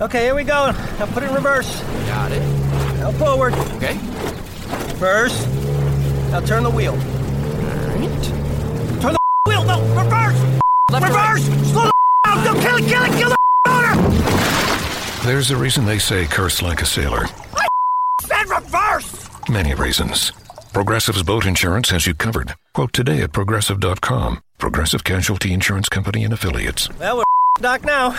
Okay, here we go. Now put it in reverse. Got it. Now forward. Okay. Reverse. Now turn the wheel. Alright. Turn the wheel. No, reverse. Left or right? reverse. Slow the down. Don't kill it. Kill it. Kill the motor. There's a reason they say curse like a sailor. Then reverse. Many reasons. Progressive's boat insurance has you covered. Quote today at progressive.com. Progressive Casualty Insurance Company and affiliates. Well, we're dock now.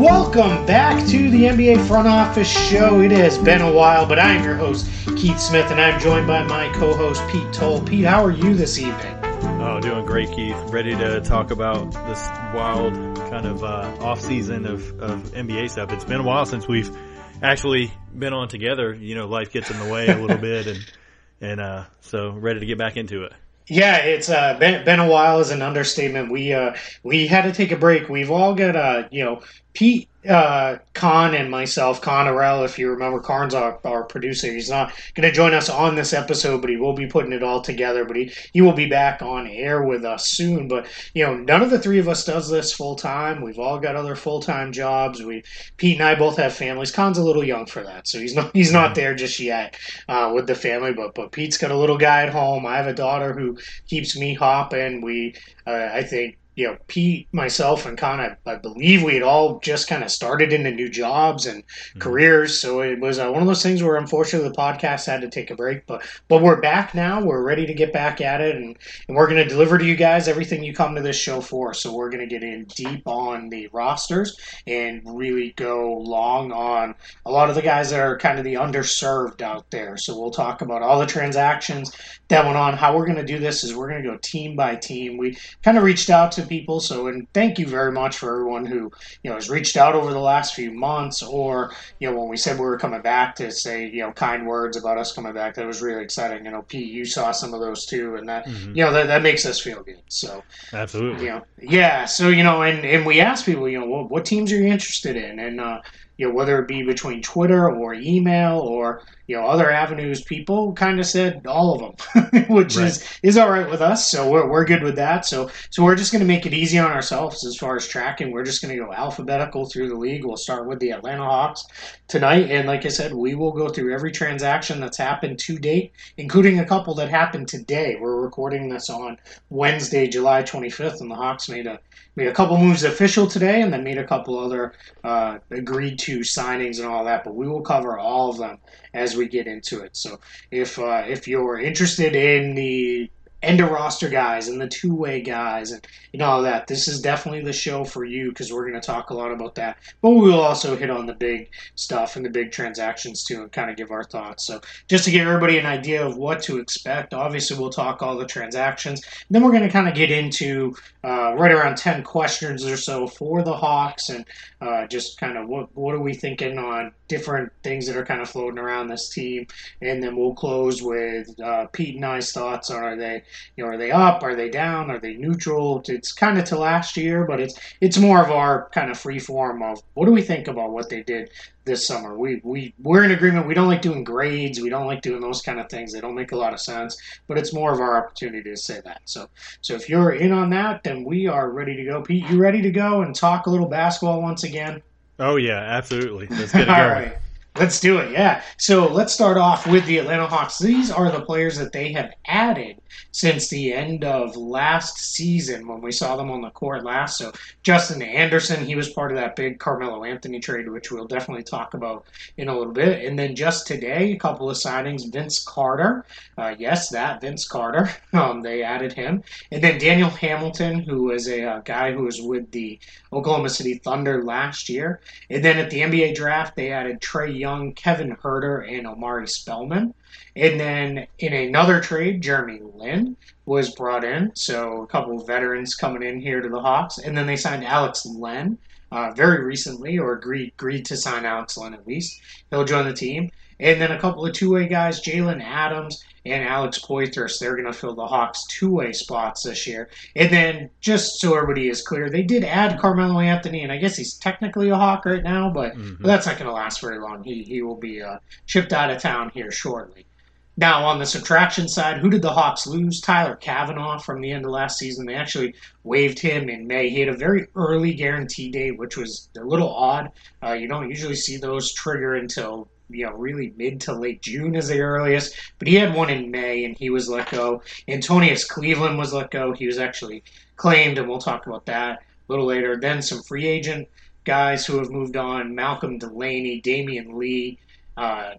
Welcome back to the NBA Front Office Show. It has been a while, but I'm your host, Keith Smith, and I'm joined by my co host, Pete Toal. Pete, how are you this evening? Oh, doing great, Keith. Ready to talk about this wild kind of uh, off season of, of NBA stuff. It's been a while since we've actually been on together. You know, life gets in the way a little bit, and and uh, so ready to get back into it. Yeah, it's uh, been, been a while is an understatement. We uh, we had to take a break. We've all got uh, you know Pete uh, Khan and myself, Con Arell, if you remember, Karn's our, our producer. He's not going to join us on this episode, but he will be putting it all together. But he, he will be back on air with us soon. But, you know, none of the three of us does this full time. We've all got other full time jobs. We Pete and I both have families. Con's a little young for that, so he's not he's not there just yet uh, with the family. But but Pete's got a little guy at home. I have a daughter who keeps me hopping. We uh, I think you know, Pete, myself, and Con, I, I believe we had all just kind of started into new jobs and Mm-hmm. careers. So it was uh, one of those things where, unfortunately, the podcast had to take a break. But but we're back now. We're ready to get back at it, and, and we're going to deliver to you guys everything you come to this show for. So we're going to get in deep on the rosters and really go long on a lot of the guys that are kind of the underserved out there. So we'll talk about all the transactions that went on. How we're going to do this is we're going to go team by team. We kind of reached out to people. So, and thank you very much for everyone who you know has reached out over the last few months, or you know when we said we were coming back to say you know kind words about us coming back. That was really exciting. You know, Pete, you saw some of those too, and that Mhm. you know that, that makes us feel good. So, Absolutely. you know, yeah. So you know, and and we asked people, you know, what, what teams are you interested in, and uh, you know whether it be between Twitter or email or you know other avenues, people kind of said all of them, which Right. is is all right with us. So we're we're good with that. So so we're just going to make it easy on ourselves as far as tracking. We're just going to go alphabetical through the league. We'll start with the Atlanta Hawks tonight, and like I said, we will go through every transaction that's happened to date, including a couple that happened today. We're recording this on Wednesday, July 25th, and the Hawks made a made a couple moves official today, and then made a couple other uh, agreed to signings and all that. But we will cover all of them as we get into it. So if uh, if you're interested in the end of roster guys and the two way guys and you know all that, this is definitely the show for you because we're going to talk a lot about that. But we will also hit on the big stuff and the big transactions too, and kind of give our thoughts. So just to give everybody an idea of what to expect, obviously we'll talk all the transactions. Then we're going to kind of get into uh, right around 10 questions or so for the Hawks and uh, just kind of what, what are we thinking on different things that are kind of floating around this team. And then we'll close with uh, Pete and I's thoughts on are they, you know, are they up, are they down, are they neutral? It's kind of to last year, but it's it's more of our kind of free form of what do we think about what they did this summer. We we we're in agreement. We don't like doing grades. We don't like doing those kind of things. They don't make a lot of sense. But it's more of our opportunity to say that. So so if you're in on that, then we are ready to go. Pete, you ready to go and talk a little basketball once again? Oh yeah, absolutely. Let's get it going. right. Let's do it, yeah. So let's start off with the Atlanta Hawks. These are the players that they have added since the end of last season when we saw them on the court last. So Justin Anderson, he was part of that big Carmelo Anthony trade, which we'll definitely talk about in a little bit. And then just today, a couple of signings. Vince Carter, uh, yes, that Vince Carter. Um, they added him, and then Daniel Hamilton, who is a uh, guy who was with the Oklahoma City Thunder last year. And then at the NBA draft, they added Trae young Kevin Huerter, and Omari Spellman. And then in another trade, Jeremy Lin was brought in. So a couple of veterans coming in here to the Hawks. And then they signed Alex Len uh, very recently, or agreed, agreed to sign Alex Len at least. He'll join the team. And then a couple of two way guys, Jalen Adams and Alex Poythress. They're going to fill the Hawks' two way spots this year. And then, just so everybody is clear, they did add Carmelo Anthony, and I guess he's technically a Hawk right now, but, Mhm. but that's not going to last very long. He, he will be uh, shipped out of town here shortly. Now, on the subtraction side, who did the Hawks lose? Tyler Cavanaugh from the end of last season. They actually waived him in May. He had a very early guarantee date, which was a little odd. Uh, you don't usually see those trigger until you know really mid to late June is the earliest. But he had one in May, and he was let go. Antonius Cleveland was let go. He was actually claimed, and we'll talk about that a little later. Then some free agent guys who have moved on: Malcolm Delaney, Damion Lee. Uh,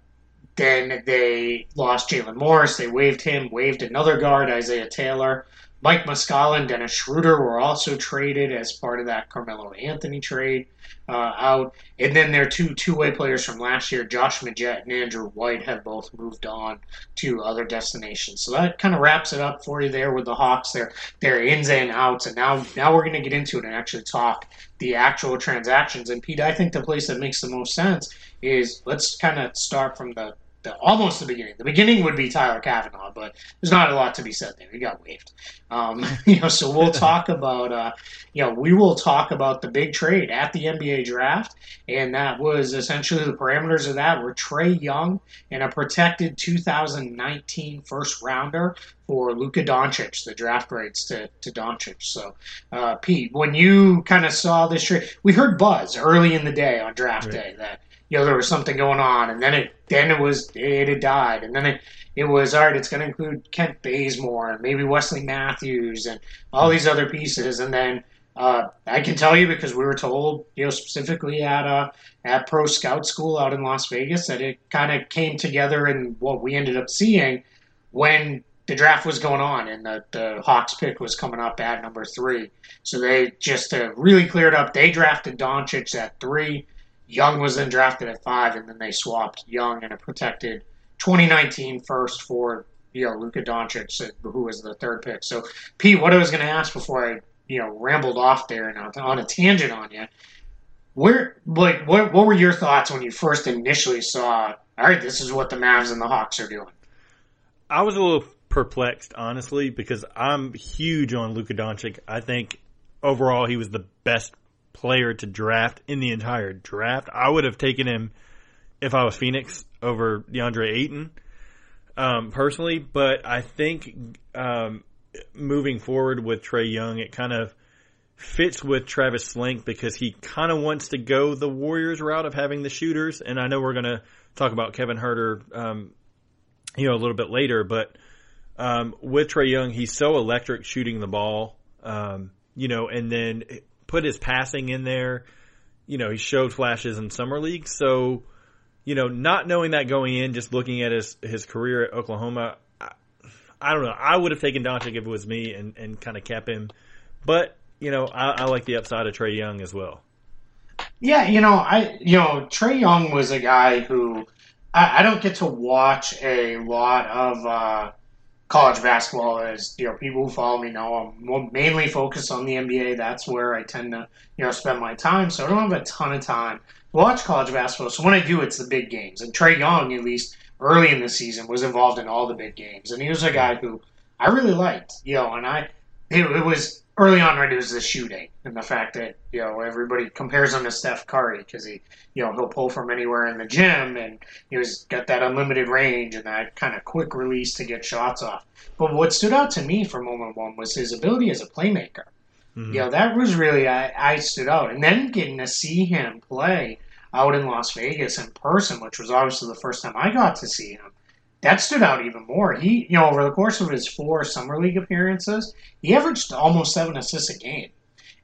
then they lost Jalen Morris. They waived him, waived another guard, Isaiah Taylor. Mike Muscala and Dennis Schroeder were also traded as part of that Carmelo Anthony trade uh, out. And then their two two way players from last year, Josh Magette and Andrew White, have both moved on to other destinations. So that kind of wraps it up for you there with the Hawks, their their ins and outs. And now now we're going to get into it and actually talk the actual transactions. And Pete, I think the place that makes the most sense is let's kind of start from the the, almost the beginning. The beginning would be Tyler Cavanaugh, but there's not a lot to be said there. He got waived. Um, you know, so we'll talk about, uh, you know, we will talk about the big trade at the NBA draft, and that was essentially the parameters of that were Trae Young and a protected 2019 first rounder for Luka Doncic, the draft rights to, to Doncic. So, uh, Pete, when you kind of saw this trade, we heard buzz early in the day on draft Right. day that you know there was something going on, and then it then it was it had died, and then it it was all right. It's going to include Kent Bazemore and maybe Wesley Matthews and all these other pieces, and then uh, I can tell you because we were told, you know, specifically at uh, at Pro Scout School out in Las Vegas, that it kind of came together in what we ended up seeing when the draft was going on and the, the Hawks pick was coming up at number three. So they just uh, really cleared up. They drafted Doncic at three. Young was then drafted at five, and then they swapped Young and a protected 2019 first for you know Luka Doncic, who was the third pick. So Pete, what I was going to ask before I you know rambled off there and on- a tangent on you, where like what what were your thoughts when you first initially saw? All right, this is what the Mavs and the Hawks are doing. I was a little perplexed, honestly, because I'm huge on Luka Doncic. I think overall he was the best player to draft in the entire draft. I would have taken him if I was Phoenix over DeAndre Ayton, um, personally. But I think um, moving forward with Trae Young, it kind of fits with Travis Schlenk because he kind of wants to go the Warriors route of having the shooters. And I know we're going to talk about Kevin Huerter, um, you know, a little bit later, but um, with Trae Young, he's so electric shooting the ball, um, you know, and then put his passing in there. You know, he showed flashes in summer league. So, you know, not knowing that going in, just looking at his his career at Oklahoma, I, I don't know. I would have taken Doncic if it was me and and kind of kept him, but you know, I, I like the upside of Trae Young as well. Yeah, you know, I you know Trae Young was a guy who I, I don't get to watch a lot of uh, college basketball. As you know, people who follow me know, I'm mainly focused on the NBA. That's where I tend to you know spend my time. So I don't have a ton of time to watch college basketball. So when I do, it's the big games. And Trae Young, at least early in the season, was involved in all the big games, and he was a guy who I really liked. You know, and I it, it was early on when it was the shooting and the fact that you know everybody compares him to Steph Curry because he you know he'll pull from anywhere in the gym and he was got that unlimited range and that kind of quick release to get shots off. But what stood out to me for moment one was his ability as a playmaker. Mhm. You know that was really I, I stood out, and then getting to see him play out in Las Vegas in person, which was obviously the first time I got to see him. That stood out even more. He, you know, over the course of his four summer league appearances, he averaged almost seven assists a game.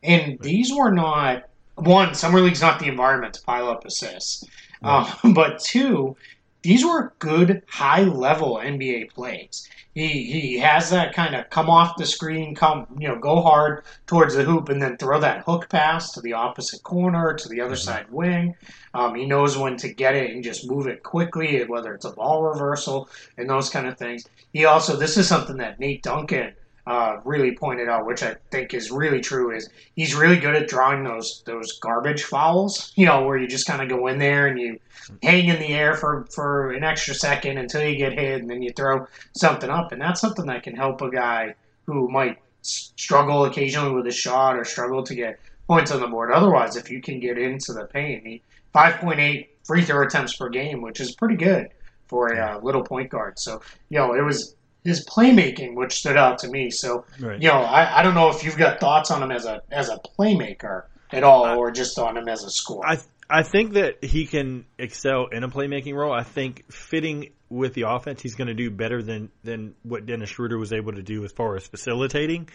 And these were not one, summer league's not the environment to pile up assists. Um, but two, these were good high level NBA plays. He he has that kind of come off the screen, come you know, go hard towards the hoop, and then throw that hook pass to the opposite corner to the other mm-hmm. side wing. Um, he knows when to get it and just move it quickly, whether it's a ball reversal and those kind of things. He also this is something that Nate Duncan uh, really pointed out, which I think is really true, is he's really good at drawing those those garbage fouls. You know, where you just kind of go in there and you hang in the air for for an extra second until you get hit, and then you throw something up, and that's something that can help a guy who might struggle occasionally with a shot or struggle to get points on the board. Otherwise, if you can get into the paint, five point eight free throw attempts per game, which is pretty good for a uh, little point guard. So, you know, it was his playmaking, which stood out to me. So, right. you know, I, I don't know if you've got thoughts on him as a as a playmaker at all, I, or just on him as a scorer. I I think that he can excel in a playmaking role. I think fitting with the offense, he's going to do better than than what Dennis Schroeder was able to do as far as facilitating.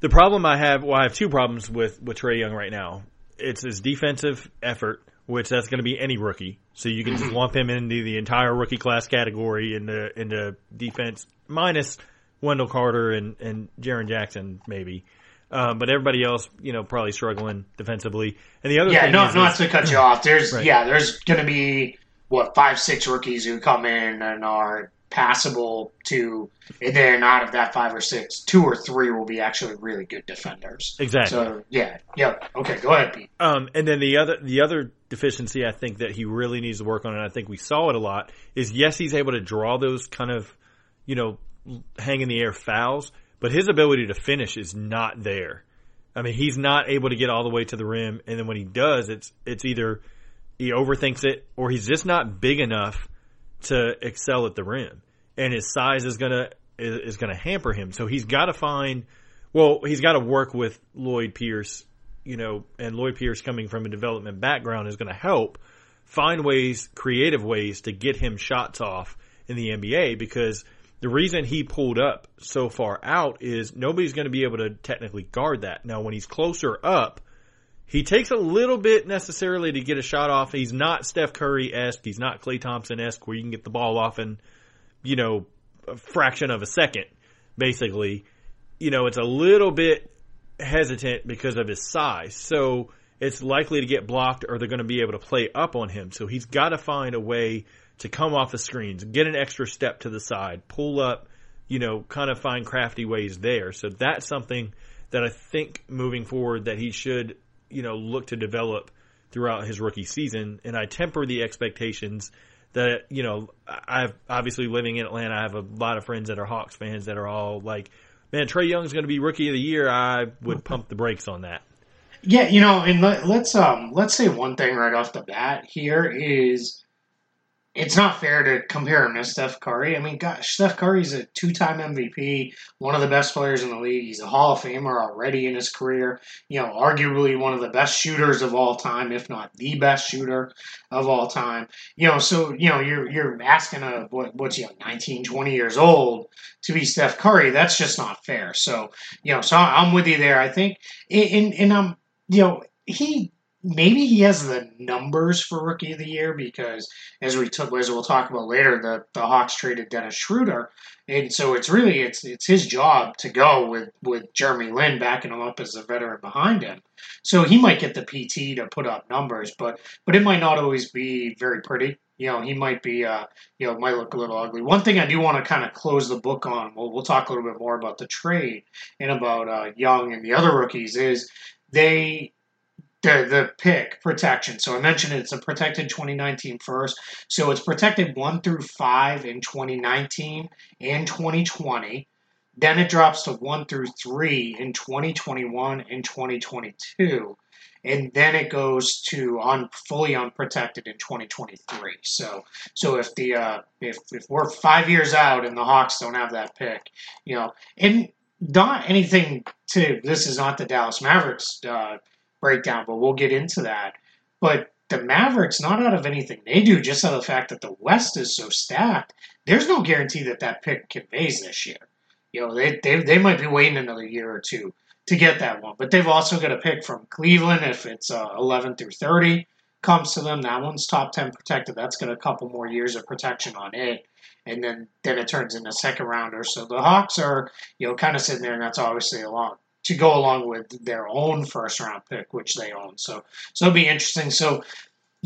The problem I have, well, I have two problems with with Trae Young right now. It's his defensive effort which that's going to be any rookie. So you can just lump him into the entire rookie class category in the in the defense minus Wendell Carter and and Jaren Jackson maybe. Um, but everybody else, you know, probably struggling defensively. And the other yeah, not is, not to cut you off. There's right. yeah, there's going to be what five six rookies who come in and are passable to, and then out of that five or six, two or three will be actually really good defenders. Exactly. So yeah, yeah. Okay, go ahead, Pete. Um, and then the other the other deficiency I think that he really needs to work on, and I think we saw it a lot, is yes, he's able to draw those kind of, you know, hang in the air fouls, but his ability to finish is not there. I mean, he's not able to get all the way to the rim, and then when he does, it's it's either he overthinks it or he's just not big enough to excel at the rim, and his size is gonna is, gonna hamper him. So he's got to find. Well, he's got to work with Lloyd Pierce, you know, and Lloyd Pierce coming from a development background is going to help find ways, creative ways to get him shots off in the NBA because the reason he pulled up so far out is nobody's going to be able to technically guard that. Now, when he's closer up, he takes a little bit necessarily to get a shot off. He's not Steph Curry esque. He's not Klay Thompson esque where you can get the ball off in, you know, a fraction of a second, basically. You know, it's a little bit hesitant because of his size. So it's likely to get blocked or they're going to be able to play up on him. So he's got to find a way to come off the screens, get an extra step to the side, pull up, you know, kind of find crafty ways there. So that's something that I think moving forward that he should you know, look to develop throughout his rookie season. And I temper the expectations that, you know, I've obviously living in Atlanta, I have a lot of friends that are Hawks fans that are all like, man, Trae Young's going to be rookie of the year. I would pump the brakes on that. Yeah, you know, and let, us um let's say one thing right off the bat here is it's not fair to compare him to Steph Curry. I mean, gosh, Steph Curry's a two-time MVP, one of the best players in the league. He's a Hall of Famer already in his career. You know, arguably one of the best shooters of all time, if not the best shooter of all time. You know, so you know you're you're asking a what, what's he 19, 20 years old to be Steph Curry. That's just not fair. So you know, so I'm with you there. I think, and and um, you know, he maybe he has the numbers for rookie of the year because as we took as we'll talk about later the, the hawks traded dennis schroeder. And so it's really it's it's his job to go with with jeremy lin backing him up as a veteran behind him. So he might get the pt to put up numbers but but it might not always be very pretty. You know he might be uh you know might look a little ugly. One thing i do want to kind of close the book on we'll, we'll talk a little bit more about the trade and about uh, young and the other rookies is they the the pick protection. So I mentioned it's a protected 2019 first. So it's protected one through five in 2019 and 2020. Then it drops to one through three in 2021 and 2022. And then it goes to on fully unprotected in 2023. So, so if the uh, if if we're five years out and the Hawks don't have that pick, you know, and not anything to this is not the Dallas Mavericks uh, breakdown, but we'll get into that. But the Mavericks, not out of anything they do, just out of the fact that the West is so stacked, there's no guarantee that that pick conveys this year. You know, they, they, they might be waiting another year or two to get that one. But they've also got a pick from Cleveland if it's uh, 11 through 30 comes to them, that one's top ten protected. That's got a couple more years of protection on it, and then then it turns into second rounder. So the Hawks are you know kind of sitting there, and that's obviously a lot to go along with their own first round pick, which they own. So so it'll be interesting. So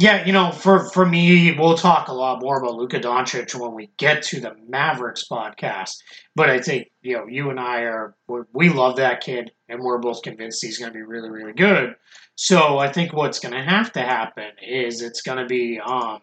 yeah, you know, for for me, we'll talk a lot more about Luka Doncic when we get to the Mavericks podcast. But I think you know, you and I are we love that kid, and we're both convinced he's going to be really, really good. So I think what's going to have to happen is it's going to be um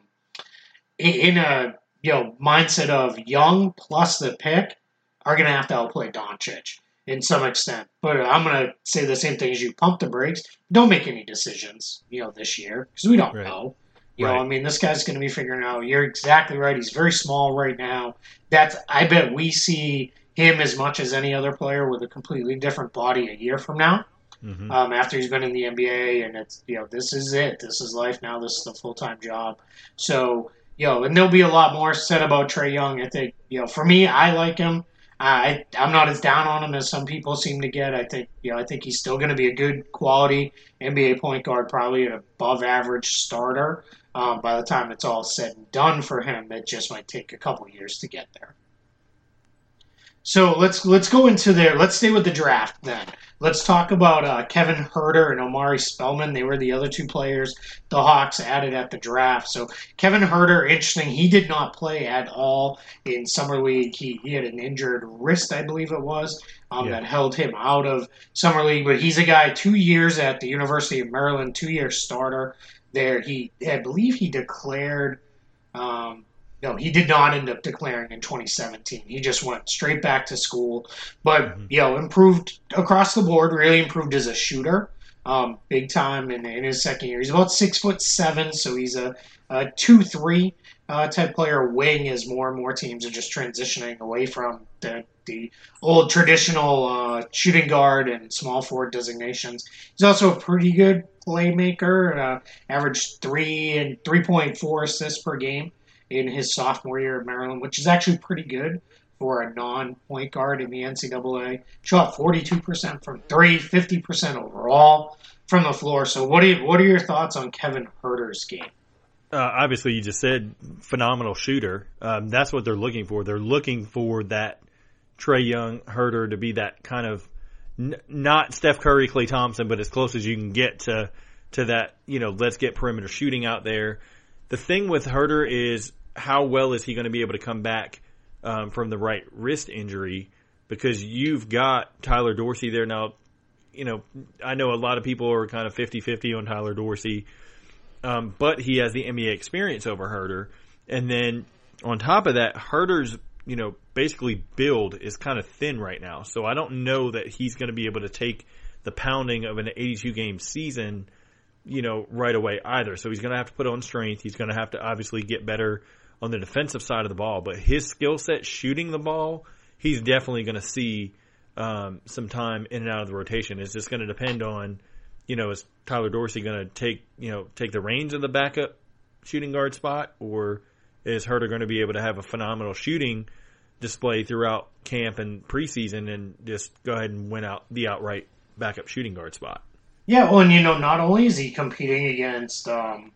in a you know mindset of young plus the pick are going to have to outplay Doncic in some extent. But I'm going to say the same thing as you. Pump the brakes. Don't make any decisions, you know, this year because we don't right. know. You right. know, I mean, this guy's going to be figuring out. You're exactly right. He's very small right now. That's. I bet we see him as much as any other player with a completely different body a year from now. Mm-hmm. Um, after he's been in the NBA, and it's you know this is it. This is life now. This is the full time job. So you know, and there'll be a lot more said about Trae Young. I think you know, for me, I like him. I I'm not as down on him as some people seem to get. I think you know I think he's still going to be a good quality NBA point guard, probably an above average starter. Um, by the time it's all said and done for him, it just might take a couple years to get there. So let's let's go into there. Let's stay with the draft then. Let's talk about uh, Kevin Huerter and Omari Spellman. They were the other two players the Hawks added at the draft. So Kevin Huerter, interesting. He did not play at all in summer league. He, he had an injured wrist, I believe it was, um, yeah. that held him out of summer league. But he's a guy two years at the University of Maryland, two year starter there. He I believe he declared. Um, no, he did not end up declaring in 2017. He just went straight back to school, but mm-hmm. you know, improved across the board. Really improved as a shooter, um, big time in, in his second year. He's about six foot seven, so he's a, a two three uh, type player. Wing as more and more teams are just transitioning away from the the old traditional uh, shooting guard and small forward designations. He's also a pretty good playmaker. Uh, averaged three and three point four assists per game in his sophomore year at Maryland, which is actually pretty good for a non-point guard in the NCAA. Shot 42% from three, 50% overall from the floor. So, what are you, what are your thoughts on Kevin Huerter's game? Uh, obviously, you just said phenomenal shooter. Um, that's what they're looking for. They're looking for that Trae Young Huerter to be that kind of n- not Steph Curry, Klay Thompson, but as close as you can get to to that. You know, let's get perimeter shooting out there. The thing with Huerter is how well is he going to be able to come back um, from the right wrist injury? Because you've got Tyler Dorsey there now. You know, I know a lot of people are kind of 50-50 on Tyler Dorsey, um, but he has the NBA experience over Huerter. And then on top of that, Huerter's, you know basically build is kind of thin right now. So I don't know that he's going to be able to take the pounding of an 82 game season you know, right away either. So he's going to have to put on strength. He's going to have to obviously get better on the defensive side of the ball. But his skill set shooting the ball, he's definitely going to see um, some time in and out of the rotation. It's just going to depend on, you know, is Tyler Dorsey going to take, you know, take the reins of the backup shooting guard spot, or is Huerter going to be able to have a phenomenal shooting display throughout camp and preseason and just go ahead and win out the outright backup shooting guard spot? Yeah, well, and you know, not only is he competing against um,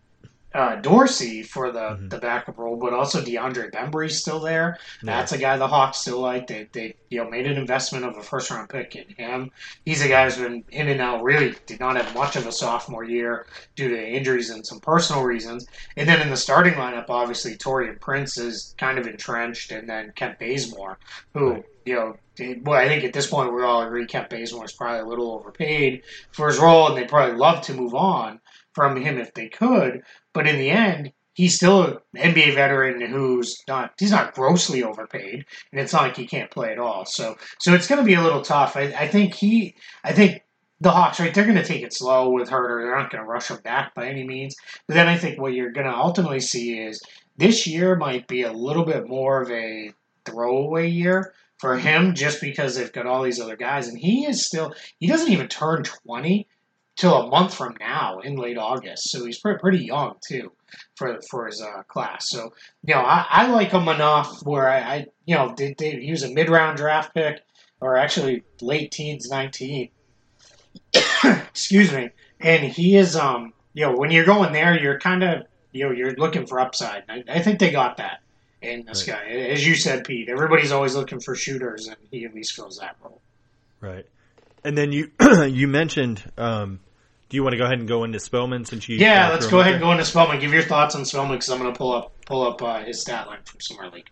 uh, Dorsey for the, mm-hmm. the backup role, but also DeAndre Bembry's still there. Yeah. That's a guy the Hawks still like. They, they you know made an investment of a first round pick in him. He's a guy who's been in and out. Really did not have much of a sophomore year due to injuries and some personal reasons. And then in the starting lineup, obviously Taurean Prince is kind of entrenched, and then Kent Bazemore, who right. you know well, I think at this point we all agree Kent Bazemore is probably a little overpaid for his role, and they'd probably love to move on from him if they could. But in the end, he's still an NBA veteran who's not he's not grossly overpaid, and it's not like he can't play at all. So so it's going to be a little tough. I, I think he I think the Hawks, right? They're going to take it slow with Huerter. They're not going to rush him back by any means. But then I think what you're going to ultimately see is this year might be a little bit more of a throwaway year for him just because they've got all these other guys. And he is still, he doesn't even turn 20 till a month from now in late August. So he's pretty, pretty young too for for his uh, class. So, you know, I, I like him enough where I, I you know, did, they, he was a mid round draft pick or actually late teens, 19. Excuse me. And he is, um, you know, when you're going there, you're kind of you know you're looking for upside. I, I think they got that in this right. guy. As you said, Pete, everybody's always looking for shooters, and he at least fills that role. Right. And then you you mentioned. Um, do you want to go ahead and go into Spellman since you? Yeah, let's go ahead and go into Spellman. Give your thoughts on Spellman because I'm going to pull up pull up uh, his stat line from Summer League.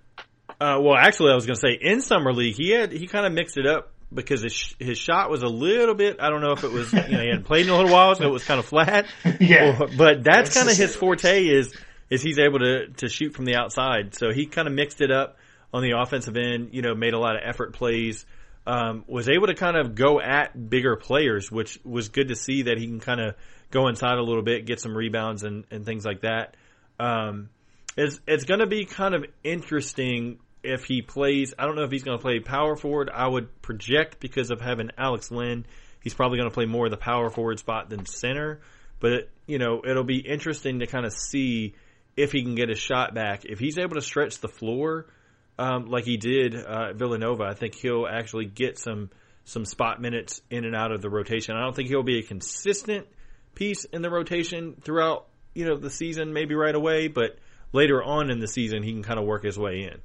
Uh, well, actually, I was going to say in Summer League he had he kind of mixed it up because his, his shot was a little bit. I don't know if it was you know he hadn't played in a little while, so it was kind of flat. yeah, or, but that's, that's kind of his forte is is he's able to to shoot from the outside. So he kind of mixed it up on the offensive end. You know, made a lot of effort plays. Um, was able to kind of go at bigger players, which was good to see that he can kind of go inside a little bit, get some rebounds and, and things like that. Um, it's it's going to be kind of interesting if he plays. I don't know if he's going to play power forward. I would project because of having Alex Len, he's probably going to play more of the power forward spot than center. But it, you know, it'll be interesting to kind of see if he can get a shot back. If he's able to stretch the floor um, like he did uh, at Villanova, I think he'll actually get some some spot minutes in and out of the rotation. I don't think he'll be a consistent piece in the rotation throughout you know the season, maybe right away, but later on in the season he can kind of work his way in.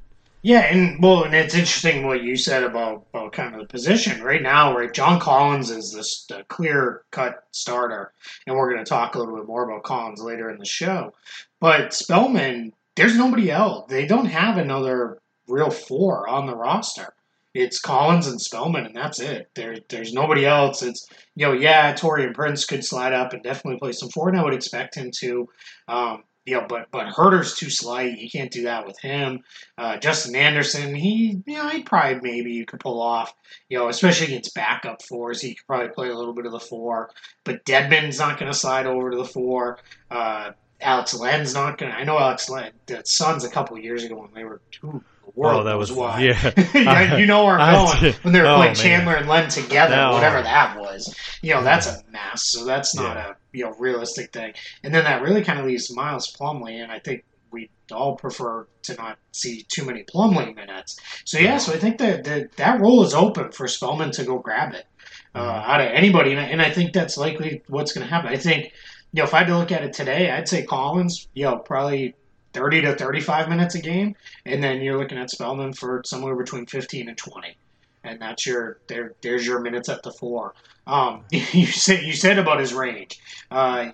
Yeah, and well, and it's interesting what you said about, about kind of the position right now. Right, John Collins is this clear cut starter, and we're going to talk a little bit more about Collins later in the show. But Spellman, there's nobody else. They don't have another real four on the roster. It's Collins and Spellman, and that's it. There, there's nobody else. It's you know, yeah, Taurean Prince could slide up and definitely play some four, and I would expect him to. Um, you know, but but Huerter's too slight. You can't do that with him. Uh, Justin Anderson, he, you know, he probably maybe you could pull off. You know, especially against backup fours, he could probably play a little bit of the four. But Dedmon's not going to slide over to the four. Uh, Alex Len's not going to. I know Alex Len, the Suns a couple years ago when they were two world oh, that was why. Yeah, you know where I'm going when they were oh, playing Chandler and Len together, no. whatever that was. You know, that's a mess. So that's not yeah. a you know realistic thing. And then that really kind of leaves Miles Plumlee, and I think we all prefer to not see too many Plumlee minutes. So yeah, so I think that that, that role is open for Spellman to go grab it uh, mm-hmm. out of anybody, and I, and I think that's likely what's going to happen. I think. You know, if I had to look at it today, I'd say Collins, you know, probably 30 to 35 minutes a game, and then you're looking at Spellman for somewhere between 15 and 20. And that's your there. There's your minutes at the four. Um, you said you said about his range. Uh,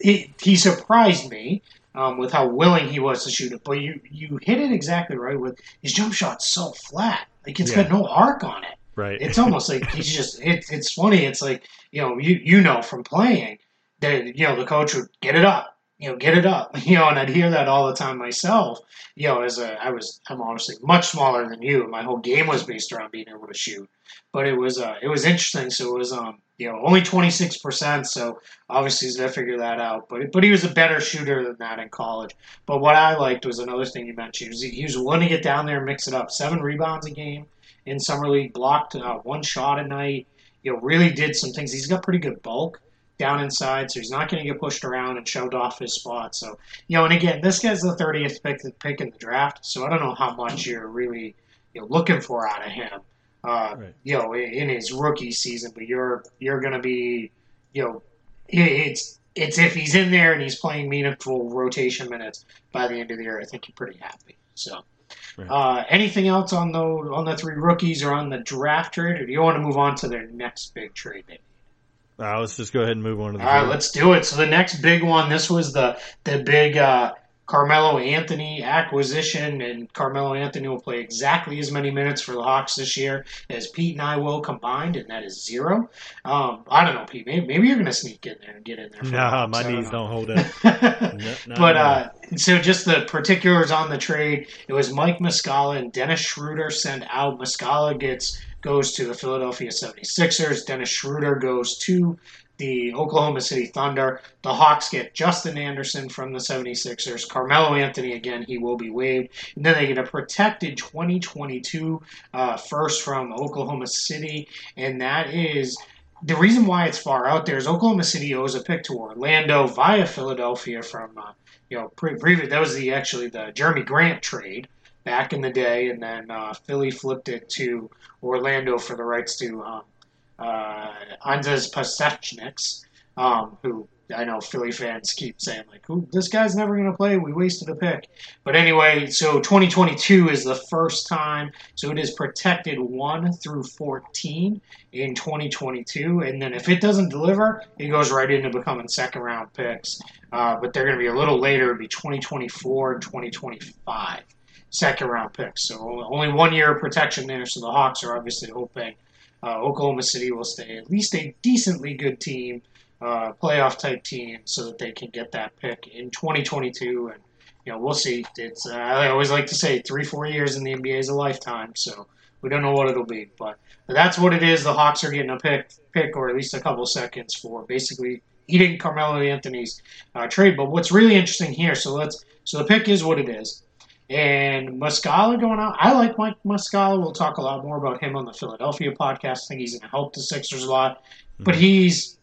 he, he surprised me um, with how willing he was to shoot it. But you you hit it exactly right with his jump shot's so flat, like it's yeah. got no arc on it. Right. It's almost like he's just. It, it's funny. It's like you know you you know from playing that you know the coach would get it up, you know, get it up, you know, and I'd hear that all the time myself, you know, as a, I was, I'm obviously much smaller than you. My whole game was based around being able to shoot, but it was, uh, it was interesting. So it was, um, you know, only 26%. So obviously he's got to figure that out, but, but he was a better shooter than that in college. But what I liked was another thing you mentioned was he, he was willing to get down there and mix it up. Seven rebounds a game in summer league, blocked uh, one shot a night, you know, really did some things. He's got pretty good bulk down inside, so he's not going to get pushed around and shoved off his spot. So, you know, and again, this guy's the 30th pick, pick in the draft, so I don't know how much you're really you know, looking for out of him, uh, right. you know, in his rookie season. But you're you're going to be, you know, it's it's if he's in there and he's playing meaningful rotation minutes by the end of the year, I think you're pretty happy. So. Right. Uh, anything else on the on the three rookies or on the draft trade, or do you want to move on to their next big trade? Maybe? Uh, let's just go ahead and move on to the. All right, let's do it. So the next big one. This was the the big uh, Carmelo Anthony acquisition, and Carmelo Anthony will play exactly as many minutes for the Hawks this year as Pete and I will combined, and that is zero. Um, I don't know, Pete. Maybe, maybe you're going to sneak in there and get in there. Nah, my knees don't, don't hold it. no, but uh, so just the particulars on the trade. It was Mike Muscala and Dennis Schroeder sent out. Muscala gets goes to the Philadelphia 76ers. Dennis Schroeder goes to the Oklahoma City Thunder. The Hawks get Justin Anderson from the 76ers. Carmelo Anthony, again, he will be waived. And then they get a protected 2022 uh, first from Oklahoma City. And that is the reason why it's far out there is Oklahoma City owes a pick to Orlando via Philadelphia from, uh, you know, pre- previous, that was the actually the Jerami Grant trade back in the day, and then uh, Philly flipped it to Orlando for the rights to um, uh, Anzejs Pasecniks, um, who I know Philly fans keep saying like, "Who this guy's never going to play? We wasted a pick." But anyway, so 2022 is the first time. So it is protected one through 14 in 2022, and then if it doesn't deliver, it goes right into becoming second round picks. Uh, but they're going to be a little later. It'll be 2024 and 2025 second round picks. So only one year of protection there. So the Hawks are obviously hoping uh, Oklahoma City will stay at least a decently good team, uh, playoff type team, so that they can get that pick in 2022. And you know, we'll see. It's uh, I always like to say three, four years in the NBA is a lifetime. So we don't know what it'll be, but, that's what it is. The Hawks are getting a pick, pick or at least a couple seconds for basically eating Carmelo Anthony's uh, trade. But what's really interesting here, so let's so the pick is what it is. And Muscala going out. I like Mike Muscala. We'll talk a lot more about him on the Philadelphia podcast. I think he's going to help the Sixers a lot. Mm-hmm. But he's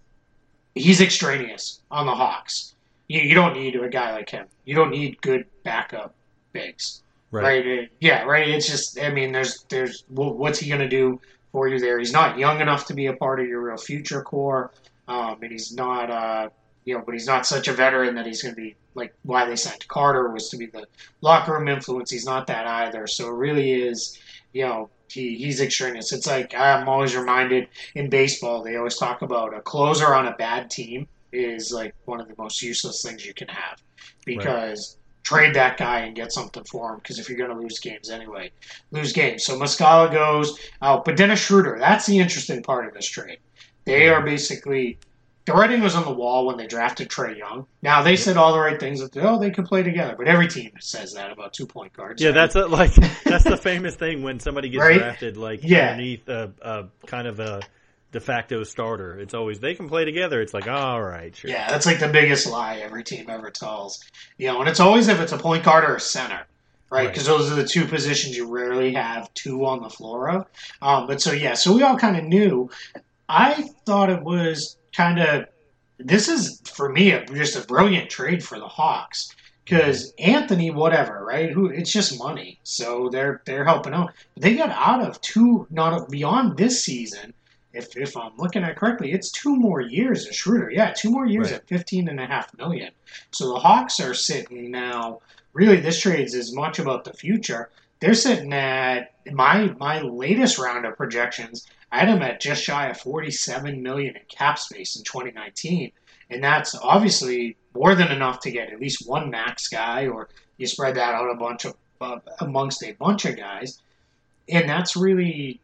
he's extraneous on the Hawks. You, you don't need a guy like him. You don't need good backup bigs. Right. right. Yeah. Right. It's just. I mean, there's there's what's he going to do for you there? He's not young enough to be a part of your real future core, um, and he's not. Uh, you know, but he's not such a veteran that he's going to be like why they signed Carter was to be the locker room influence. He's not that either. So it really is, you know, he, he's extraneous. It's like I'm always reminded in baseball, they always talk about a closer on a bad team is like one of the most useless things you can have because right. trade that guy and get something for him because if you're going to lose games anyway, lose games. So Muscala goes out, but Dennis Schroeder, that's the interesting part of this trade. They are basically the writing was on the wall when they drafted Trae Young. Now they said all the right things that oh they could play together, but every team says that about two point guards. Yeah, right? that's a, like that's the famous thing when somebody gets right? drafted like yeah. underneath a, a, kind of a de facto starter. It's always they can play together. It's like all right, sure. Yeah, that's like the biggest lie every team ever tells. You know, and it's always if it's a point guard or a center. Right, because right. those are the two positions you rarely have two on the floor of. Um, but so yeah, so we all kind of knew. I thought it was kind of this is for me a, just a brilliant trade for the Hawks because Anthony, whatever, right? Who it's just money, so they're they're helping out. But they got out of two, not beyond this season. If if I'm looking at it correctly, it's two more years of Schroeder. Yeah, two more years right. at fifteen and a half million. So the Hawks are sitting now. Really, this trade is as much about the future. They're sitting at my my latest round of projections I had him at just shy of 47 million in cap space in 2019, and that's obviously more than enough to get at least one max guy, or you spread that out a bunch of uh, amongst a bunch of guys, and that's really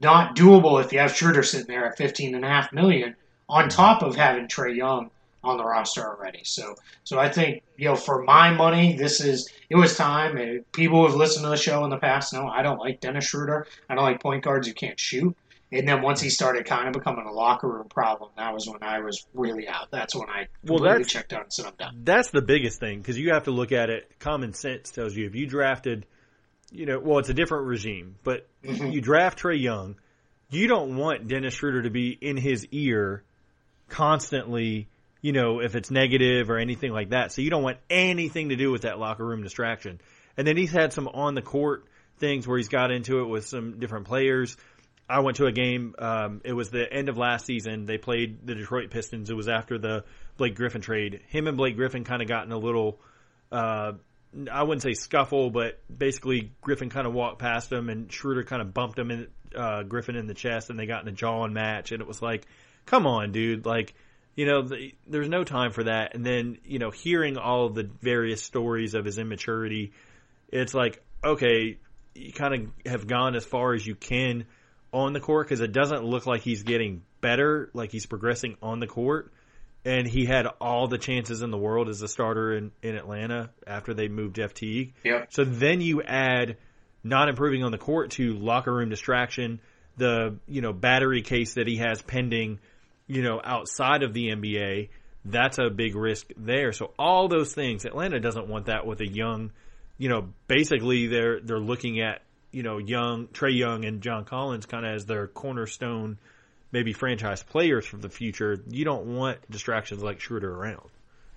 not doable if you have Schroeder sitting there at 15 and a half million on top of having Trae Young on the roster already. So, so I think you know, for my money, this is it was time. People who have listened to the show in the past know I don't like Dennis Schroeder. I don't like point guards who can't shoot. And then once he started kind of becoming a locker room problem, that was when I was really out. That's when I completely well, checked out and said I'm done. That's the biggest thing because you have to look at it. Common sense tells you if you drafted, you know, well, it's a different regime, but mm-hmm. you draft Trae Young, you don't want Dennis Schroeder to be in his ear constantly. You know, if it's negative or anything like that. So you don't want anything to do with that locker room distraction. And then he's had some on the court things where he's got into it with some different players I went to a game. Um, it was the end of last season. They played the Detroit Pistons. It was after the Blake Griffin trade. Him and Blake Griffin kind of got in a little, uh, I wouldn't say scuffle, but basically Griffin kind of walked past him and Schroeder kind of bumped him in, uh, Griffin in the chest and they got in a jawing match. And it was like, come on, dude. Like, you know, the, there's no time for that. And then, you know, hearing all the various stories of his immaturity, it's like, okay, you kind of have gone as far as you can on the court because it doesn't look like he's getting better, like he's progressing on the court. And he had all the chances in the world as a starter in, in Atlanta after they moved Jeff Teague. Yep. So then you add not improving on the court to locker room distraction, the you know battery case that he has pending, you know outside of the NBA. That's a big risk there. So all those things, Atlanta doesn't want that with a young, you know, basically they're they're looking at you know, Young, Trae Young, and John Collins kind of as their cornerstone, maybe franchise players for the future. You don't want distractions like Schroeder around.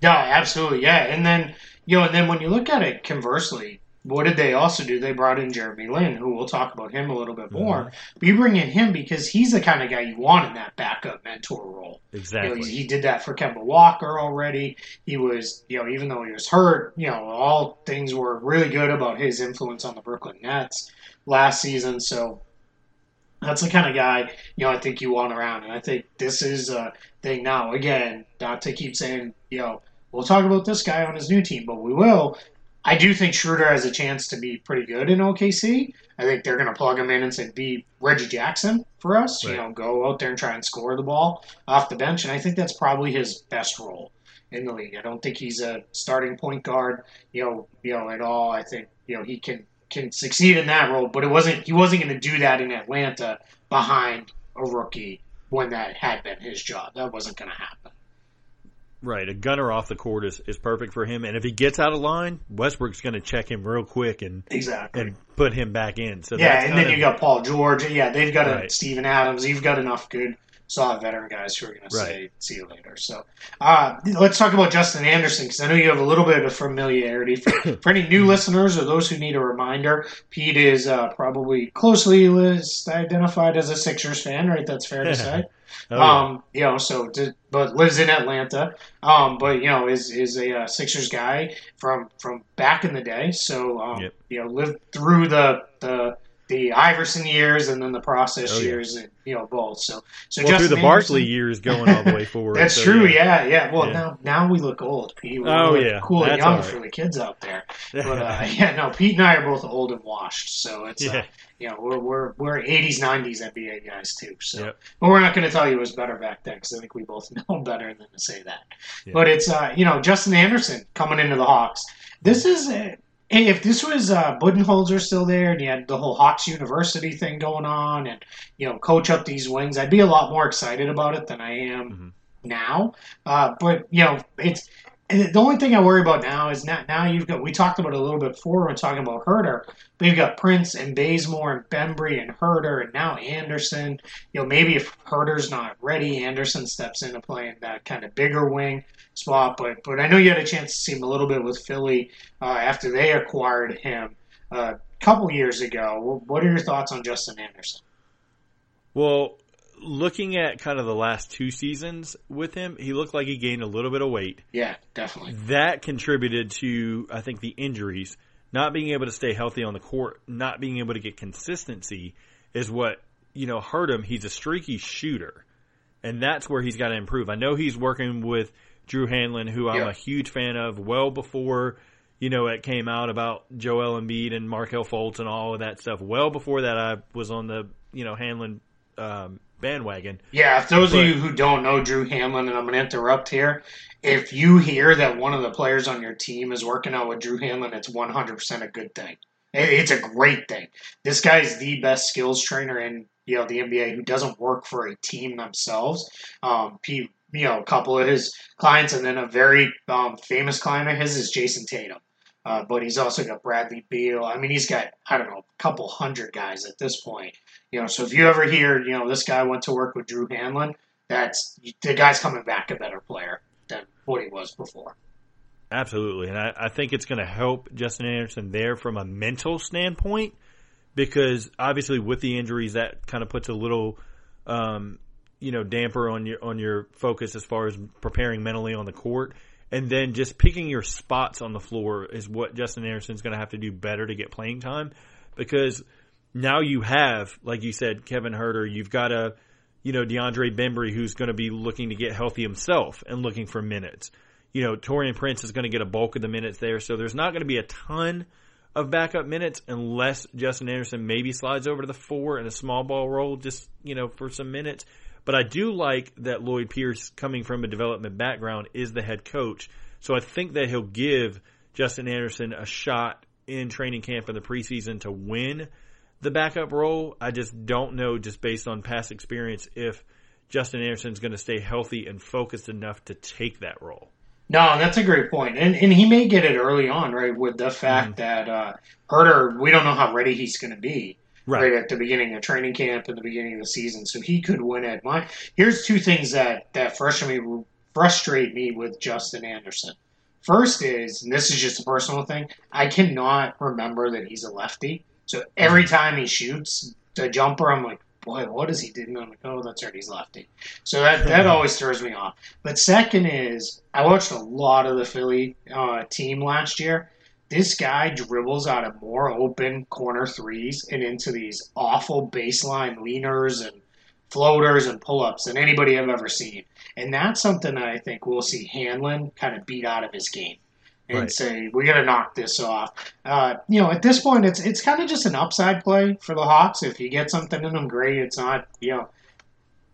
Yeah, absolutely. Yeah, and then you know, and then when you look at it conversely, what did they also do? They brought in Jeremy Lin, who we'll talk about him a little bit more. Mm-hmm. But you bring in him because he's the kind of guy you want in that backup mentor role. You know, Exactly. he, he did that for Kemba Walker already. He was, you know, even though he was hurt, you know, all things were really good about his influence on the Brooklyn Nets last season. So that's the kind of guy, you know, I think you want around. And I think this is a thing now. Again, not to keep saying, you know, we'll talk about this guy on his new team, but we will. I do think Schroeder has a chance to be pretty good in OKC. I think they're going to plug him in and say, be Reggie Jackson for us. You know, go out there and try and score the ball off the bench. And I think that's probably his best role in the league. I don't think he's a starting point guard, you know, you know, at all. I think, you know, he can can succeed in that role, but it wasn't he wasn't going to do that in Atlanta behind a rookie when that had been his job. That wasn't going to happen. Right, a gunner off the court is, is perfect for him, and if he gets out of line, Westbrook's going to check him real quick and Exactly. and put him back in. So yeah, that's and then of- you got Paul George. Yeah, they've got a Right. Steven Adams. You've got enough good, solid veteran guys who are going to Right. say, "See you later." So, uh, let's talk about Justin Anderson because I know you have a little bit of a familiarity. For, for any new listeners or those who need a reminder, Pete is uh, probably closely list identified as a Sixers fan, right? That's fair to say. Oh, yeah. Um, you know, so to, but lives in Atlanta. Um, but you know, is is a uh, Sixers guy from from back in the day. So um, Yep. you know, lived through the the the Iverson years and then the process Oh, yeah. years, and you know both. So so well, through the Barkley years going all the way forward. That's so, true. Yeah, yeah. Well, Yeah. now now we look old, Pete. We Oh, yeah. cool and young right. for the kids out there. But uh, yeah, no, Pete and I are both old and washed, so it's uh, Yeah. you know we're we're we're '80s '90s NBA guys too. So, Yep. but we're not going to tell you it was better back then because I think we both know better than to say that. Yeah. But it's uh, you know Justin Anderson coming into the Hawks. This is uh, if this was uh, Budenholzer still there and you had the whole Hawks University thing going on and you know coach up these wings, I'd be a lot more excited about it than I am Mhm. now. Uh, but you know it's. The only thing I worry about now is now you've got we talked about it a little bit before when talking about Huerter, but you've got Prince and Bazemore and Bembry and Huerter and now Anderson. You know maybe if Huerter's not ready, Anderson steps into playing that kind of bigger wing spot. But but I know you had a chance to see him a little bit with Philly uh, after they acquired him uh, a couple years ago. What are your thoughts on Justin Anderson? Well, looking at kind of the last two seasons with him, he looked like he gained a little bit of weight. Yeah, definitely. That contributed to, I think, the injuries. Not being able to stay healthy on the court, not being able to get consistency is what, you know, hurt him. He's a streaky shooter. And that's where he's got to improve. I know he's working with Drew Hanlon, who I'm Yeah. a huge fan of, well before, you know, it came out about Joel Embiid and Markelle Fultz and all of that stuff. Well before that, I was on the, you know, Hanlon um, bandwagon. Yeah, if those But- of you who don't know Drew Hanlon, and I'm going to interrupt here, if you hear that one of the players on your team is working out with Drew Hanlon, it's 100% a good thing. It's a great thing. This guy is the best skills trainer in you know the NBA who doesn't work for a team themselves. Um, he, you know, a couple of his clients, and then a very um, famous client of his is Jayson Tatum. Uh, but he's also got Bradley Beal. I mean, he's got I don't know a couple hundred guys at this point. You know, so if you ever hear, you know, this guy went to work with Drew Hanlon, that's the guy's coming back a better player than what he was before. Absolutely. And I, I think it's going to help Justin Anderson there from a mental standpoint because obviously with the injuries that kind of puts a little, um, you know, damper on your, on your focus as far as preparing mentally on the court. And then just picking your spots on the floor is what Justin Anderson's going to have to do better to get playing time because now you have, like you said, Kevin Huerter, you've got a, you know, DeAndre Bembry who's going to be looking to get healthy himself and looking for minutes you know, Taurean Prince is going to get a bulk of the minutes there. So there's not going to be a ton of backup minutes unless Justin Anderson maybe slides over to the four in a small ball role just, you know, for some minutes. But I do like that Lloyd Pierce, coming from a development background, is the head coach. So I think that he'll give Justin Anderson a shot in training camp in the preseason to win the backup role. I just don't know, just based on past experience, if Justin Anderson's going to stay healthy and focused enough to take that role. No, that's a great point, and and he may get it early on, right? With the fact that uh, Huerter, we don't know how ready he's going to be right. at the beginning of training camp and the beginning of the season, so he could win it. My here's two things that that frustrate me frustrate me with Justin Anderson. First is, and this is just a personal thing, I cannot remember that he's a lefty. So every time he shoots a jumper, I'm like, boy, what is he doing? I'm like, oh, that's right, he's lefty. So that that always throws me off. But second is, I watched a lot of the Philly uh, team last year. This guy dribbles out of more open corner threes and into these awful baseline leaners and floaters and pull ups than anybody I've ever seen. And that's something that I think we'll see Hanlon kind of beat out of his game and Right. say we got to knock this off. Uh, you know, at this point, it's it's kind of just an upside play for the Hawks. If you get something in them, great. It's not you know.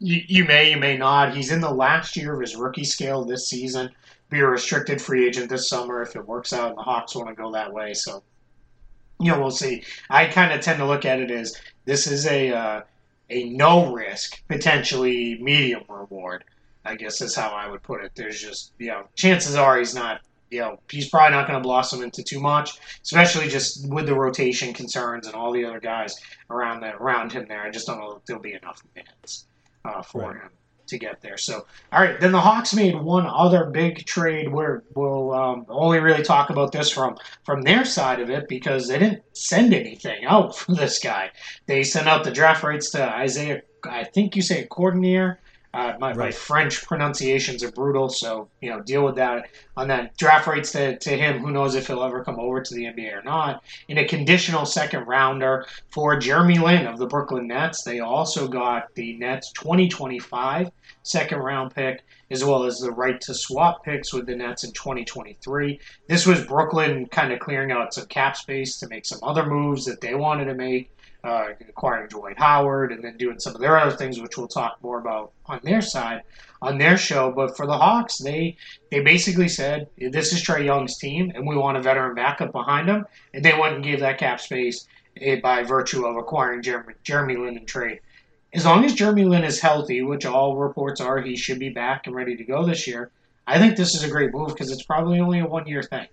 You, you may, you may not. He's in the last year of his rookie scale this season. Be a restricted free agent this summer if it works out, and the Hawks want to go that way. So, you know, we'll see. I kind of tend to look at it as this is a uh, a no risk, potentially medium reward. I guess is how I would put it. There's just you know, chances are he's not. You know, he's probably not going to blossom into too much, especially just with the rotation concerns and all the other guys around the, around him there. I just don't know if there'll be enough minutes uh, for Right. him to get there. So, all right, then the Hawks made one other big trade where we'll um, only really talk about this from from their side of it because they didn't send anything out for this guy. They sent out the draft rights to Isaiah. I think you say Cordinier. Uh, my, my French pronunciations are brutal, so you know deal with that. On that draft rights to, to him, who knows if he'll ever come over to the NBA or not. In a conditional second rounder for Jeremy Lin of the Brooklyn Nets, they also got the Nets 2025 second round pick, as well as the right to swap picks with the Nets in 2023. This was Brooklyn kind of clearing out some cap space to make some other moves that they wanted to make, uh, acquiring Dwight Howard and then doing some of their other things, which we'll talk more about on their side on their show. But for the Hawks, they they basically said this is Trae Young's team, and we want a veteran backup behind him, and they went and gave that cap space eh, by virtue of acquiring Jeremy, Jeremy Lin in trade as long as Jeremy Lin is healthy, which all reports are he should be back and ready to go this year, I think this is a great move because it's probably only a one year thing.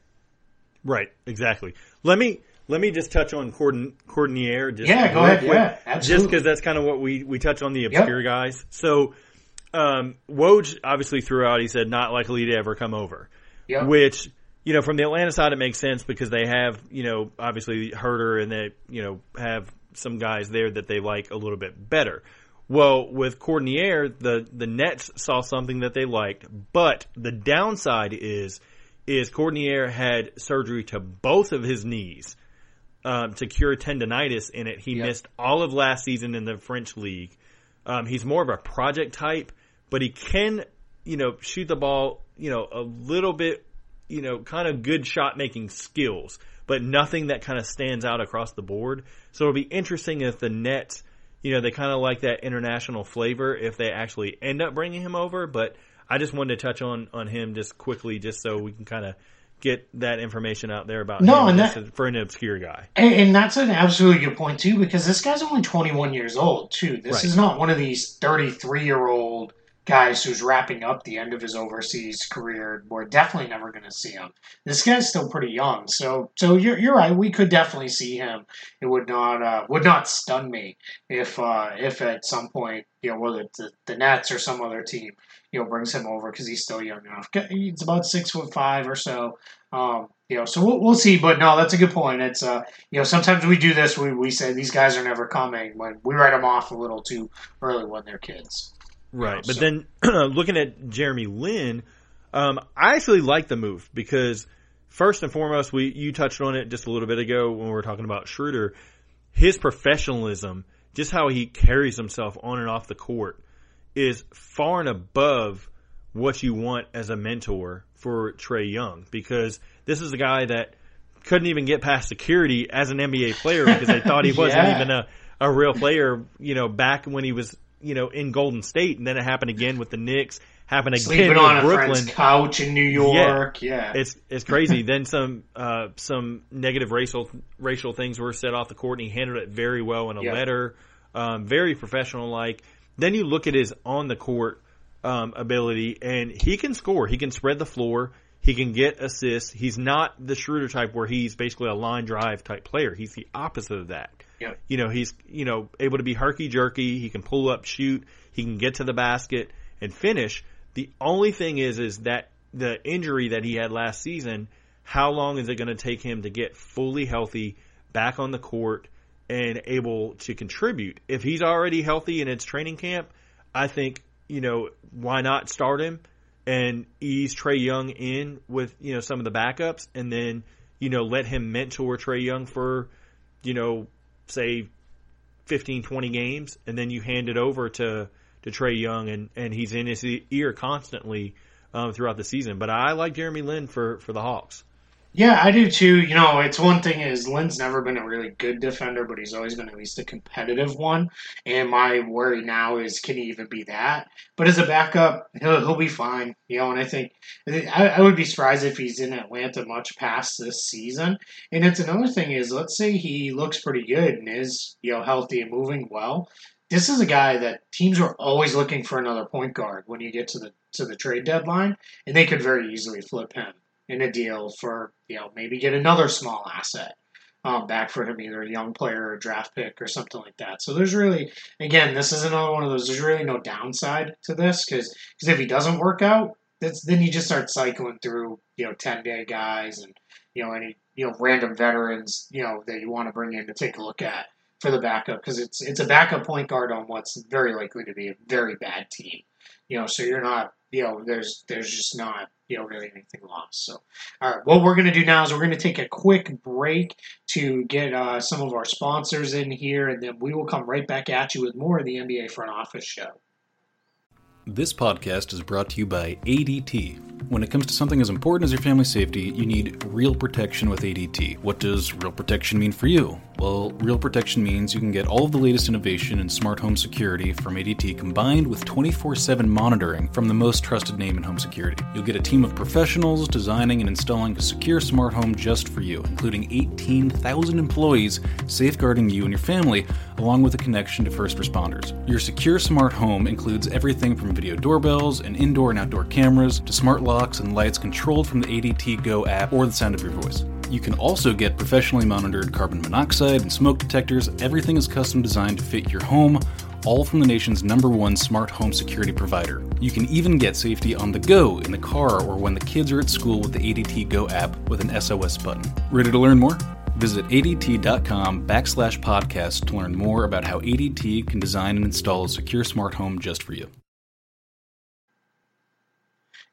Right, exactly. Let me let me just touch on Cordon Cordinier. Just Yeah, go ahead. quick, Yeah, Just because that's kind of what we we touch on the obscure guys. So, um, Woj obviously threw out. He said not likely to ever come over, Yep. which you know from the Atlanta side it makes sense because they have you know obviously Huerter and they you know have some guys there that they like a little bit better. Well, with Cordinier, the the Nets saw something that they liked, but the downside is is Cordinier had surgery to both of his knees um, to cure tendonitis in it. He Yep. missed all of last season in the French league. Um, he's more of a project type, but he can, you know, shoot the ball, you know, a little bit, you know, kind of good shot making skills, but nothing that kind of stands out across the board. So it'll be interesting if the Nets, you know, they kind of like that international flavor if they actually end up bringing him over. But I just wanted to touch on on him just quickly, just so we can kind of get that information out there about No, him and that- for an obscure guy. And, and that's an absolutely good point too, because this guy's only 21 years old too. This Right. is not one of these 33 year old guys who's wrapping up the end of his overseas career. We're definitely never going to see him. This guy's still pretty young, so so you're you're right. We could definitely see him. It would not uh, would not stun me if uh, if at some point you know whether it's the, the Nets or some other team you know brings him over because he's still young enough. He's about six foot five or so. Um, you know, so we'll, we'll see. But no, that's a good point. It's uh, you know, sometimes we do this. We we say these guys are never coming when we write them off a little too early when they're kids. Right. know, but so- then looking at Jeremy Lin, um, I actually like the move because first and foremost, we you touched on it just a little bit ago when we were talking about Schroeder. His professionalism, just how he carries himself on and off the court, is far and above what you want as a mentor for Trae Young because this is a guy that couldn't even get past security as an NBA player because they thought he wasn't Yeah. even a, a real player, you know, back when he was, you know, in Golden State. And then it happened again with the Knicks, happened again Sleeping with on a Brooklyn. friend's couch in New York. Yeah. It's it's crazy. then some uh, some negative racial racial things were said off the court, and he handled it very well in a Yeah. letter, um, very professional like. Then you look at his on the court um, ability, and he can score. He can spread the floor. He can get assists. He's not the Schroeder type where he's basically a line drive type player. He's the opposite of that. Yeah. You know, he's you know able to be herky jerky. He can pull up, shoot. He can get to the basket and finish. The only thing is, is that the injury that he had last season, how long is it going to take him to get fully healthy, back on the court, and able to contribute? If he's already healthy in its training camp, I think you know why not start him and ease Trae Young in with you know some of the backups, and then you know let him mentor Trae Young for you know say 15, 20 games, and then you hand it over to to Trae Young, and and he's in his ear constantly um, throughout the season. But I like Jeremy Lin for for the Hawks. Yeah, I do too. You know, it's one thing is Lin's never been a really good defender, but he's always been at least a competitive one. And my worry now is can he even be that? But as a backup, he'll he'll be fine. You know, and I think I, I would be surprised if he's in Atlanta much past this season. And it's another thing is let's say he looks pretty good and is you know healthy and moving well. This is a guy that teams are always looking for another point guard when you get to the to the trade deadline, and they could very easily flip him in a deal for you know maybe get another small asset um, back for him, either a young player or a draft pick or something like that. So there's really, again, this is another one of those. There's really no downside to this because because if he doesn't work out, that's then you just start cycling through you know ten day guys and you know any you know random veterans you know that you want to bring in to take a look at for the backup because it's it's a backup point guard on what's very likely to be a very bad team. You know, so you're not you know there's there's just not you know really anything lost. So, all right, what we're to do now is we're to take a quick break to get uh, some of our sponsors in here, and then we will come right back at you with more of the NBA front office show. This podcast is brought to you by ADT. When it comes to something as important as your family safety, you need real protection with ADT. What does real protection mean for you? Well, Real Protection means you can get all of the latest innovation in smart home security from ADT combined with 24 7 monitoring from the most trusted name in home security. You'll get a team of professionals designing and installing a secure smart home just for you, including 18,000 employees safeguarding you and your family, along with a connection to first responders. Your secure smart home includes everything from video doorbells and indoor and outdoor cameras to smart locks and lights controlled from the ADT Go app or the sound of your voice. You can also get professionally monitored carbon monoxide and smoke detectors. Everything is custom designed to fit your home, all from the nation's number one smart home security provider. You can even get safety on the go in the car or when the kids are at school with the ADT Go app with an SOS button. Ready to learn more? Visit ADT.com backslash podcast to learn more about how ADT can design and install a secure smart home just for you.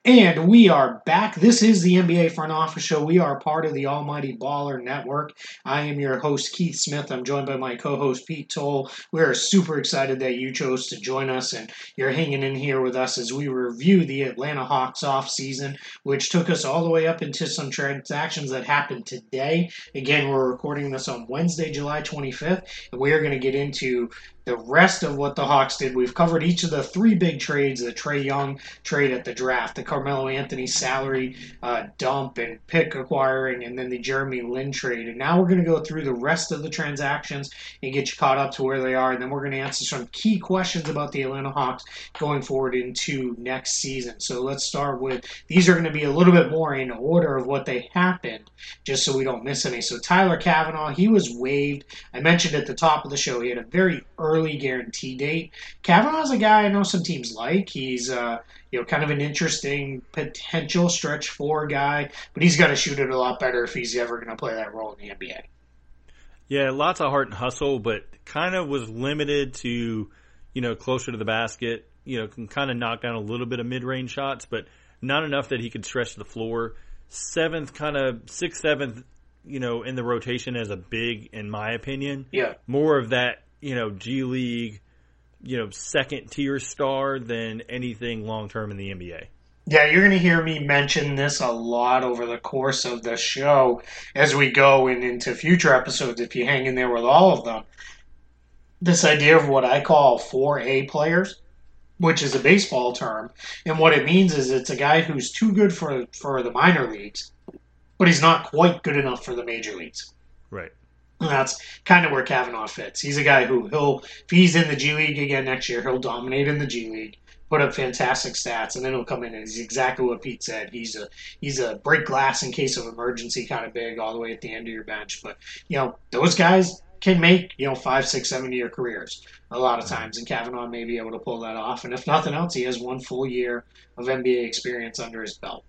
And we are back. This is the NBA Front Office Show. We are part of the Almighty Baller Network. I am your host, Keith Smith. I'm joined by my co host, Pete Toal. We are super excited that you chose to join us and you're hanging in here with us as we review the Atlanta Hawks off season, which took us all the way up into some transactions that happened today. Again, we're recording this on Wednesday, July 25th, and we are going to get into the rest of what the Hawks did. We've covered each of the three big trades the Trae Young trade at the draft, the Carmelo Anthony salary uh, dump and pick acquiring, and then the Jeremy Lin trade. And now we're going to go through the rest of the transactions and get you caught up to where they are. And then we're going to answer some key questions about the Atlanta Hawks going forward into next season. So let's start with these are going to be a little bit more in order of what they happened, just so we don't miss any. So Tyler Cavanaugh, he was waived. I mentioned at the top of the show, he had a very early early guarantee date. Cavanaugh's a guy I know some teams like. He's uh, you know kind of an interesting potential stretch four guy, but he's got to shoot it a lot better if he's ever going to play that role in the NBA. Yeah, lots of heart and hustle, but kind of was limited to you know closer to the basket. You know, can kind of knock down a little bit of mid range shots, but not enough that he could stretch the floor. Seventh, kind of sixth, seventh, you know, in the rotation as a big, in my opinion. Yeah. More of that you know, G League, you know, second tier star than anything long term in the NBA. Yeah, you're going to hear me mention this a lot over the course of the show as we go and into future episodes if you hang in there with all of them. This idea of what I call 4A players, which is a baseball term, and what it means is it's a guy who's too good for for the minor leagues, but he's not quite good enough for the major leagues. Right. That's kind of where Cavanaugh fits. He's a guy who he'll if he's in the G League again next year, he'll dominate in the G League, put up fantastic stats, and then he'll come in and he's exactly what Pete said. He's a he's a break glass in case of emergency kind of big all the way at the end of your bench. But you know those guys can make you know five, six, seven year careers a lot of times, and Cavanaugh may be able to pull that off. And if nothing else, he has one full year of NBA experience under his belt.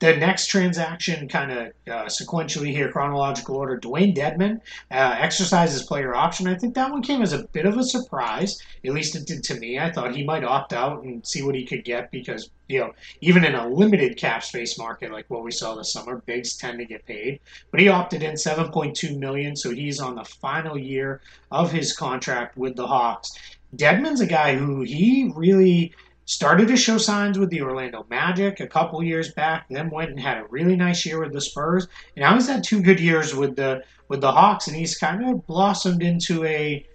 The next transaction, kind of uh, sequentially here, chronological order, Dwayne Dedmon uh, exercises player option. I think that one came as a bit of a surprise. At least it did to me. I thought he might opt out and see what he could get because, you know, even in a limited cap space market like what we saw this summer, bigs tend to get paid. But he opted in 7.2 million, so he's on the final year of his contract with the Hawks. Dedmon's a guy who he really started to show signs with the Orlando Magic a couple years back, then went and had a really nice year with the Spurs. And now he's had two good years with the with the Hawks, and he's kind of blossomed into a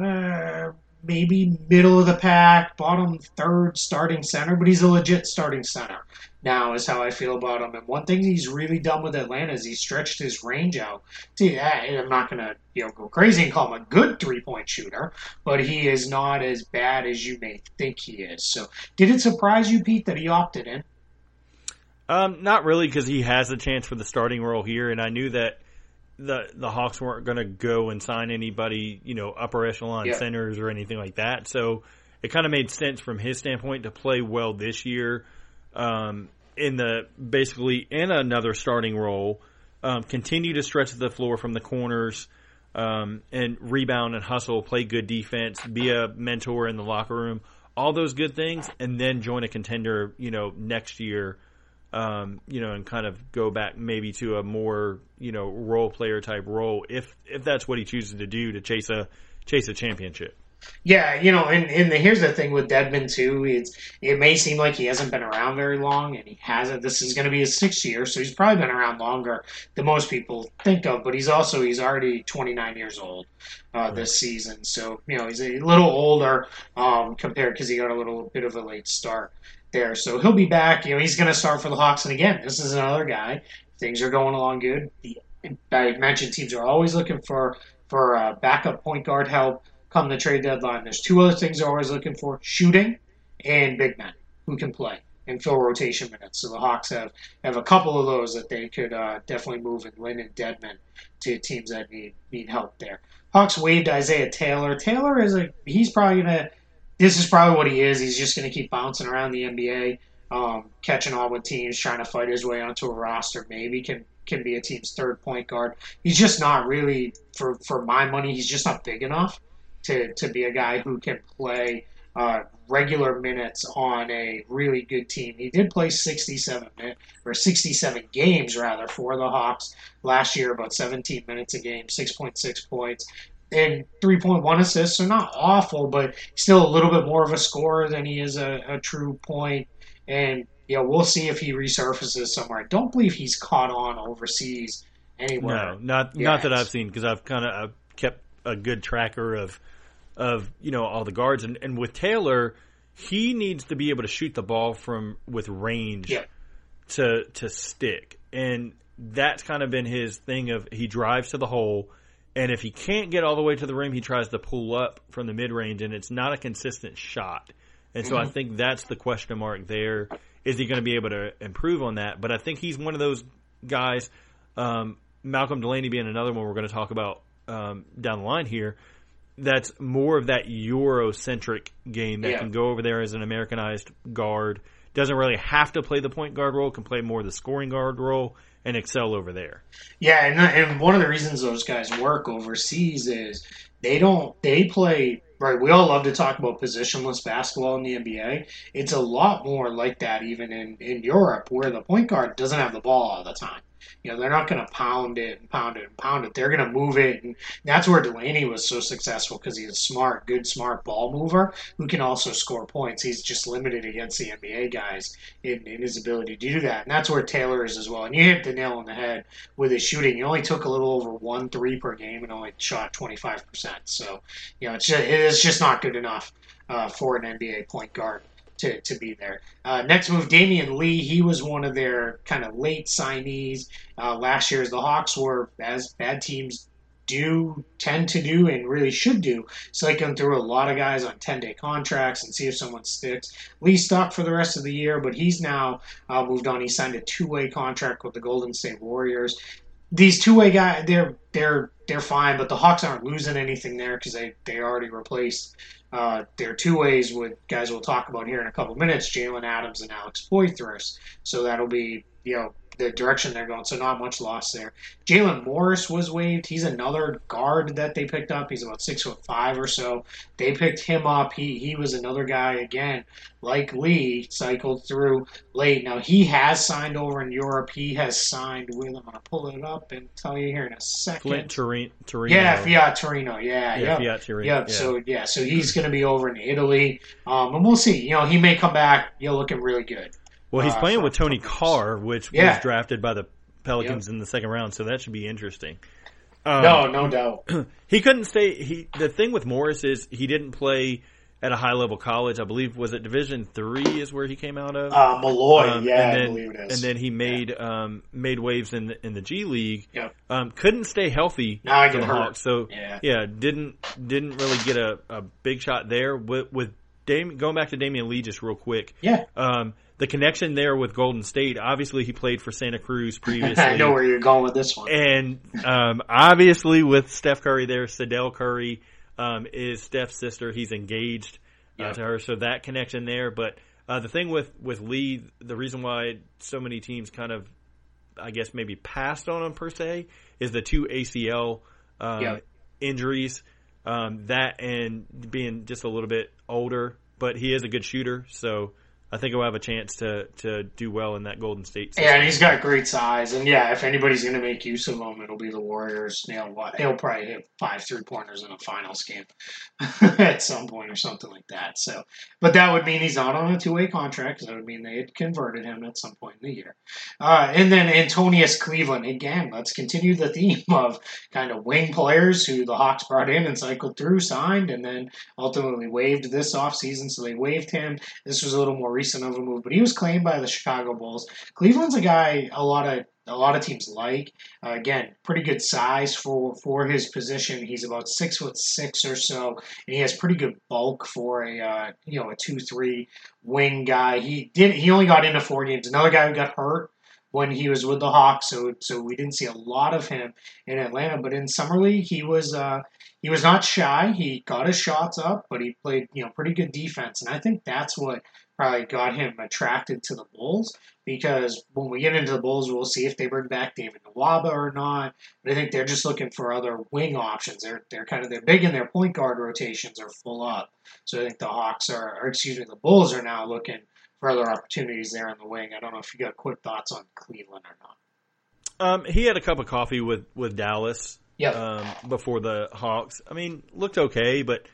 uh, maybe middle of the pack, bottom third starting center, but he's a legit starting center now is how I feel about him. And one thing he's really done with Atlanta is he stretched his range out. See, I'm not going to you know go crazy and call him a good three point shooter, but he is not as bad as you may think he is. So, did it surprise you, Pete, that he opted in? Um, not really, because he has a chance for the starting role here, and I knew that the the Hawks weren't going to go and sign anybody, you know, upper echelon yeah. centers or anything like that. So it kind of made sense from his standpoint to play well this year um, in the basically in another starting role, um, continue to stretch the floor from the corners, um, and rebound and hustle, play good defense, be a mentor in the locker room, all those good things, and then join a contender, you know, next year. Um, you know, and kind of go back maybe to a more, you know, role player type role if if that's what he chooses to do to chase a chase a championship. Yeah, you know, and, and the, here's the thing with Dedmon too. It's it may seem like he hasn't been around very long, and he hasn't. This is going to be his sixth year, so he's probably been around longer than most people think of. But he's also he's already 29 years old uh, this season, so you know he's a little older um, compared because he got a little bit of a late start there. So he'll be back. You know, he's going to start for the Hawks, and again, this is another guy. Things are going along good. The, I mentioned teams are always looking for for uh, backup point guard help come the trade deadline. There's two other things they're always looking for shooting and big men who can play and fill rotation minutes. So the Hawks have, have a couple of those that they could uh, definitely move in Lin and Dedmon to teams that need need help there. Hawks waived Isaiah Taylor. Taylor is a he's probably gonna this is probably what he is. He's just gonna keep bouncing around the NBA, um, catching on with teams, trying to fight his way onto a roster. Maybe can can be a team's third point guard. He's just not really for for my money. He's just not big enough to, to be a guy who can play uh, regular minutes on a really good team. He did play 67 minutes or 67 games rather for the Hawks last year, about 17 minutes a game, 6.6 points. And 3.1 assists are not awful, but still a little bit more of a scorer than he is a, a true point. And you know, we'll see if he resurfaces somewhere. I don't believe he's caught on overseas anywhere. No, not yet. not that I've seen because I've kind of kept a good tracker of of you know all the guards and, and with Taylor, he needs to be able to shoot the ball from with range yeah. to to stick, and that's kind of been his thing of he drives to the hole. And if he can't get all the way to the rim, he tries to pull up from the mid range, and it's not a consistent shot. And so mm-hmm. I think that's the question mark there. Is he going to be able to improve on that? But I think he's one of those guys. Um, Malcolm Delaney being another one we're going to talk about um, down the line here that's more of that Eurocentric game that yeah. can go over there as an Americanized guard. Doesn't really have to play the point guard role, can play more of the scoring guard role and excel over there. Yeah, and, uh, and one of the reasons those guys work overseas is they don't they play right. We all love to talk about positionless basketball in the NBA. It's a lot more like that even in in Europe, where the point guard doesn't have the ball all the time. You know, they're not going to pound it and pound it and pound it. They're going to move it, and that's where Delaney was so successful because he's a smart, good, smart ball mover who can also score points. He's just limited against the NBA guys in, in his ability to do that, and that's where Taylor is as well. And you hit the nail on the head with his shooting. He only took a little over one three per game and only shot twenty five percent. So, you know, it's just, it's just not good enough uh, for an NBA point guard to, to be there. Uh, next move, Damion Lee. He was one of their kind of late signees uh, last year. As the Hawks were, as bad teams do tend to do and really should do, cycling through a lot of guys on 10 day contracts and see if someone sticks. Lee stuck for the rest of the year, but he's now uh, moved on. He signed a two way contract with the Golden State Warriors. These two way guys, they're they're they're fine, but the Hawks aren't losing anything there because they, they already replaced uh, there are two ways with guys we'll talk about here in a couple minutes: Jaylen Adams and Alex Poythress. So that'll be you know the direction they're going. So not much loss there. Jaylen Morris was waived. He's another guard that they picked up. He's about six foot five or so. They picked him up. He he was another guy again, like Lee, cycled through late. Now he has signed over in Europe. He has signed with. I'm gonna pull it up and tell you here in a second. Flint Torino. Torino. Yeah, Fiat Torino. Yeah, Yeah, yeah. Fiat Torino. Yep. yeah. So yeah, so he's going to be over in Italy, um, and we'll see. You know, he may come back. You know, looking really good. Well, he's uh, playing with Tony Carr, which Yeah. was drafted by the Pelicans in the second round, so that should be interesting. Um, no, no doubt. he couldn't stay. He the thing with Morris is he didn't play at a high level college. I believe was it Division three is where he came out of. Uh, Molloy. Um, yeah, then, I believe it is. And then he made um, made waves in the, in the G League. Yep. Um, couldn't stay healthy Now I for get the hurt. Hawks. So Yeah. didn't didn't really get a, a big shot there with with Dam- going back to Damion Lee just real quick. yeah, Um, the connection there with Golden State. Obviously, he played for Santa Cruz previously. I know where you're going with this one. And um, obviously, with Steph Curry there, Sydel Curry um, is Steph's sister. He's engaged uh, Yeah. to her, so that connection there. But uh, the thing with with Lee, the reason why so many teams kind of, I guess, maybe passed on him per se, is the two ACL um, Yeah. injuries. Um, that and being just a little bit older, but he is a good shooter, so I think he'll have a chance to to do well in that Golden State. System. Yeah, and he's got great size, and yeah, if anybody's going to make use of him, it'll be the Warriors. What? He'll probably hit five three pointers in a finals game at some point or something like that. So, but that would mean he's not on a two way contract. that would mean they had converted him at some point in the year. Uh, and then Antonius Cleveland again. Let's continue the theme of kind of wing players who the Hawks brought in and cycled through, signed, and then ultimately waived this offseason. So they waived him. This was a little more recent of a move, but he was claimed by the Chicago Bulls. Cleveland's a guy a lot of a lot of teams like. Uh, again, pretty good size for for his position. He's about six foot six or so, and he has pretty good bulk for a uh, you know a two three wing guy. He did he only got into four games. Another guy who got hurt when he was with the Hawks, so so we didn't see a lot of him in Atlanta. But in summer league, he was uh, he was not shy. He got his shots up, but he played you know pretty good defense, and I think that's what probably got him attracted to the Bulls. Because when we get into the Bulls, we'll see if they bring back David Nwaba or not. But I think they're just looking for other wing options. They're they're kind of they're big in their point guard rotations are full up. So I think the Hawks are, or excuse me, the Bulls are now looking for other opportunities there in the wing. I don't know if you got quick thoughts on Cleveland or not. Um, he had a cup of coffee with with Dallas. Yeah. Um, before the Hawks, I mean, looked okay, but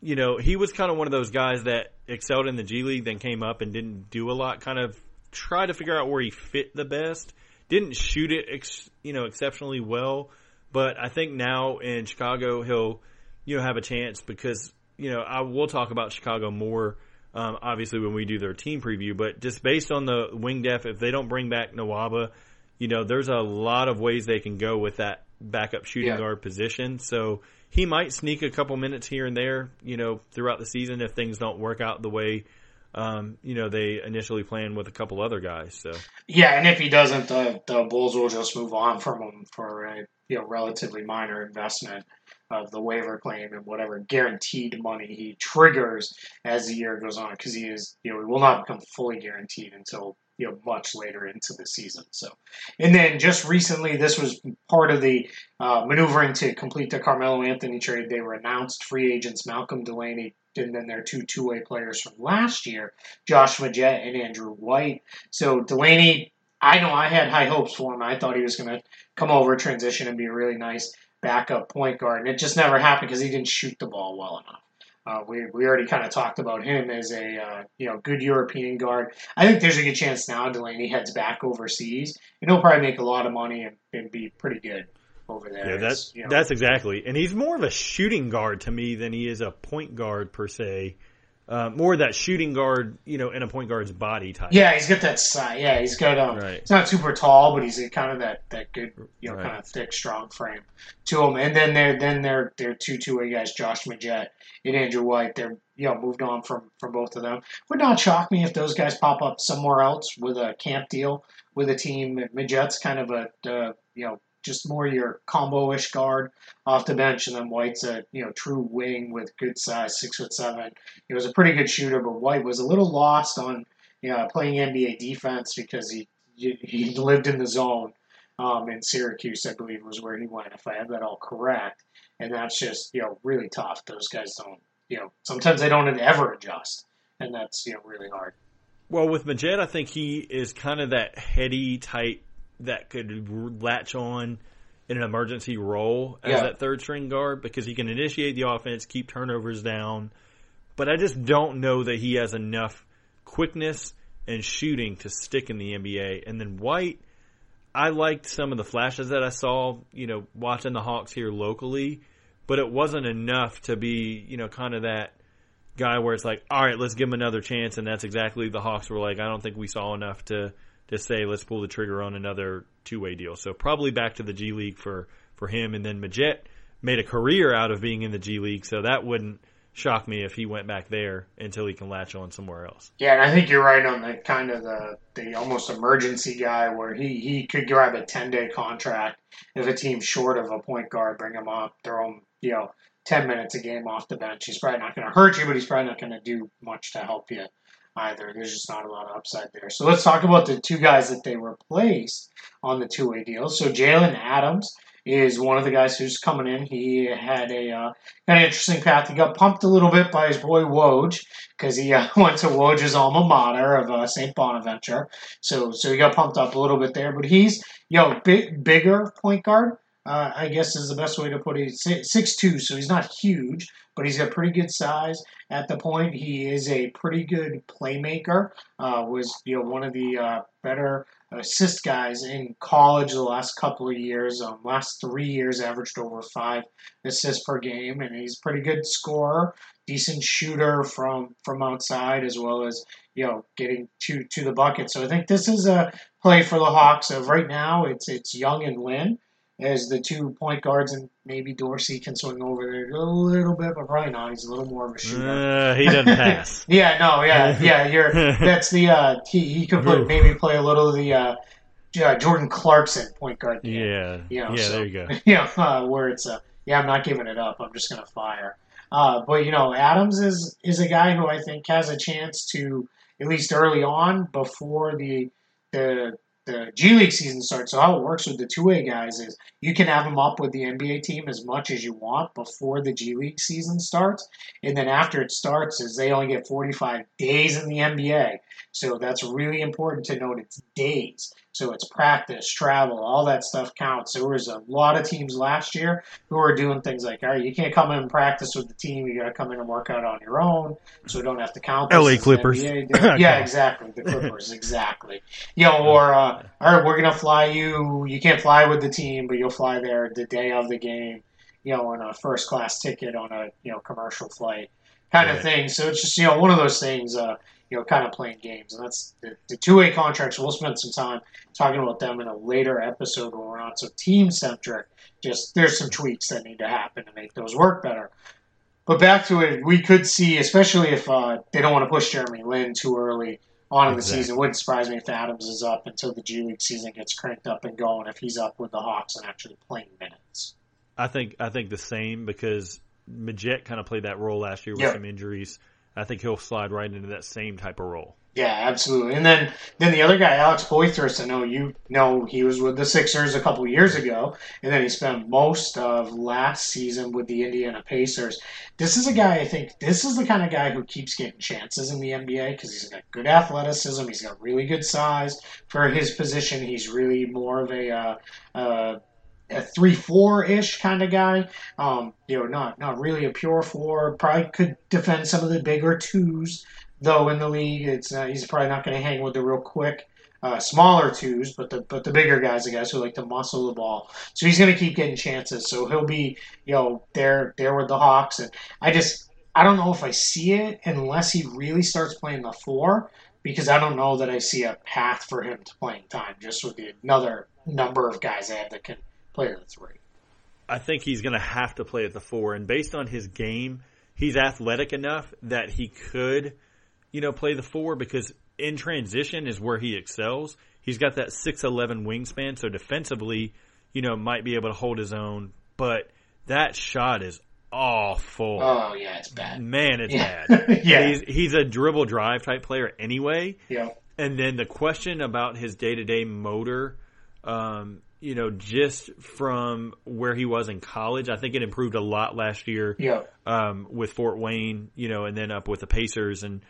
you know, he was kind of one of those guys that excelled in the G League, then came up and didn't do a lot. Kind of try to figure out where he fit the best. Didn't shoot it, ex, you know, exceptionally well, but I think now in Chicago he'll, you know, have a chance because you know I will talk about Chicago more. Um, obviously, when we do their team preview, but just based on the wing depth, if they don't bring back Nwaba, you know, there's a lot of ways they can go with that backup shooting Yeah. guard position. So he might sneak a couple minutes here and there, you know, throughout the season if things don't work out the way, um, you know, they initially planned with a couple other guys. So Yeah, and if he doesn't, the the Bulls will just move on from him for a you know relatively minor investment of the waiver claim and whatever guaranteed money he triggers as the year goes on, because he is you know he will not become fully guaranteed until you know much later into the season. So, and then just recently, this was part of the uh, maneuvering to complete the Carmelo Anthony trade. They were announced free agents Malcolm Delaney. And then their two two-way players from last year, Josh Magette and Andrew White. So Delaney, I know I had high hopes for him. I thought he was going to come over, transition, and be a really nice backup point guard, and it just never happened because he didn't shoot the ball well enough. Uh, we, we already kind of talked about him as a uh, you know good European guard. I think there's a good chance now Delaney heads back overseas, and he'll probably make a lot of money and, and be pretty good over there. yeah, that's you know, that's exactly. And he's more of a shooting guard to me than he is a point guard per se. Uh, more that shooting guard, you know, in a point guard's body type. Yeah, he's got that size. Yeah, he's got um. Right. He's not super tall, but he's kind of that that good, you know, Right. kind of thick, strong frame to him. And then they're then they're they're two two way guys, Josh Magette and Andrew White. They're you know moved on from from both of them. Would not shock me if those guys pop up somewhere else with a camp deal with a team. Magette's kind of a uh, you know just more your combo-ish guard off the bench, and then White's a you know true wing with good size, six foot seven. He was a pretty good shooter, but White was a little lost on you know, playing NBA defense because he he lived in the zone um, in Syracuse, I believe was where he went, if I have that all correct. And that's just you know really tough. Those guys don't you know sometimes they don't ever adjust, and that's you know really hard. Well, with Magette, I think he is kind of that heady type that could latch on in an emergency role as Yeah. that third string guard because he can initiate the offense, keep turnovers down. But I just don't know that he has enough quickness and shooting to stick in the NBA. And then White, I liked some of the flashes that I saw, you know, watching the Hawks here locally, but it wasn't enough to be, you know, kind of that guy where it's like, all right, let's give him another chance. And that's exactly the Hawks were like, I don't think we saw enough to, to say, let's pull the trigger on another two way deal. So probably back to the G League for, for him. And then Magette made a career out of being in the G League. So that wouldn't shock me if he went back there until he can latch on somewhere else. Yeah, and I think you're right on the kind of the, the almost emergency guy where he, he could grab a 10 day contract if a team's short of a point guard, bring him up, throw him, you know, 10 minutes a game off the bench. He's probably not going to hurt you, but he's probably not going to do much to help you either. There's just not a lot of upside there. So let's talk about the two guys that they replaced on the two way deal. So Jaylen Adams is one of the guys who's coming in. He had a uh, kind of interesting path. He got pumped a little bit by his boy Woj because he uh, went to Woj's alma mater of uh, St. Bonaventure. So so he got pumped up a little bit there. But he's you know big, bigger point guard. Uh, I guess is the best way to put it. Six two, so he's not huge, but he's a pretty good size at the point. He is a pretty good playmaker. Uh, was you know one of the uh, better assist guys in college the last couple of years. Um, last three years, averaged over five assists per game, and he's a pretty good scorer, decent shooter from from outside as well as you know getting to to the bucket. So I think this is a play for the Hawks. Of right now, it's it's Young and Lin as the two point guards, and maybe Dorsey can swing over there a little bit, but probably not. He's a little more of a shooter. Uh, he doesn't pass. Yeah, no, yeah, yeah. You're that's the uh, he he could play, maybe play a little of the uh, Jordan Clarkson point guard. game. yeah. You know, yeah, so- there you go. you know, uh, where it's uh, yeah, I'm not giving it up. I'm just gonna fire. Uh, but you know, Adams is is a guy who I think has a chance to at least early on before the the the G League season starts. So how it works with the two way guys is you can have them up with the NBA team as much as you want before the G League season starts, and then after it starts, is they only get 45 days in the NBA. So that's really important to note. It's days. So it's practice, travel, all that stuff counts. There was a lot of teams last year who were doing things like, all right, you can't come in and practice with the team. You got to come in and work out on your own, so we don't have to count. LA Clippers. Yeah, exactly. The Clippers, exactly. You know, or uh, all right, we're gonna fly you. You can't fly with the team, but you'll fly there the day of the game. You know, on a first class ticket on a you know commercial flight, kind of thing. So it's just you know one of those things. Uh, you know, kind of playing games, and that's the, the two way contracts. We'll spend some time talking about them in a later episode when we're not so team centric. Just there's some tweaks that need to happen to make those work better. But back to it, we could see, especially if uh, they don't want to push Jeremy Lin too early on in the Exactly. season. Wouldn't surprise me if Adams is up until the G League season gets cranked up and going. If he's up with the Hawks and actually playing minutes. I think I think the same because Magette kind of played that role last year with Yeah. some injuries. I think he'll slide right into that same type of role. Yeah, absolutely. And then then the other guy, Alex Poythress, I know you know he was with the Sixers a couple years ago, and then he spent most of last season with the Indiana Pacers. This is a guy I think this is the kind of guy who keeps getting chances in the NBA because he's got good athleticism, he's got really good size for his position. He's really more of a uh, uh, a three four ish kind of guy. Um, you know, not not really a pure four. Probably could defend some of the bigger twos though in the league. It's not, he's probably not going to hang with the real quick, uh, smaller twos, but the but the bigger guys, the guys who like to muscle the ball. So he's going to keep getting chances. So he'll be you know there there with the Hawks, and I just I don't know if I see it unless he really starts playing the four. Because I don't know that I see a path for him to playing time, just with the another number of guys they have that can play the three. I think he's going to have to play at the four, and based on his game, he's athletic enough that he could, you know, play the four because in transition is where he excels. He's got that six eleven wingspan, so defensively, you know, might be able to hold his own. But that shot is awful. Oh yeah, it's bad. Man, it's Yeah. bad. Yeah. he's he's a dribble drive type player anyway, Yeah. and then the question about his day to day motor, um, you know, just from where he was in college, I think it improved a lot last year. Yeah. Um, with Fort Wayne, you know, and then up with the Pacers, and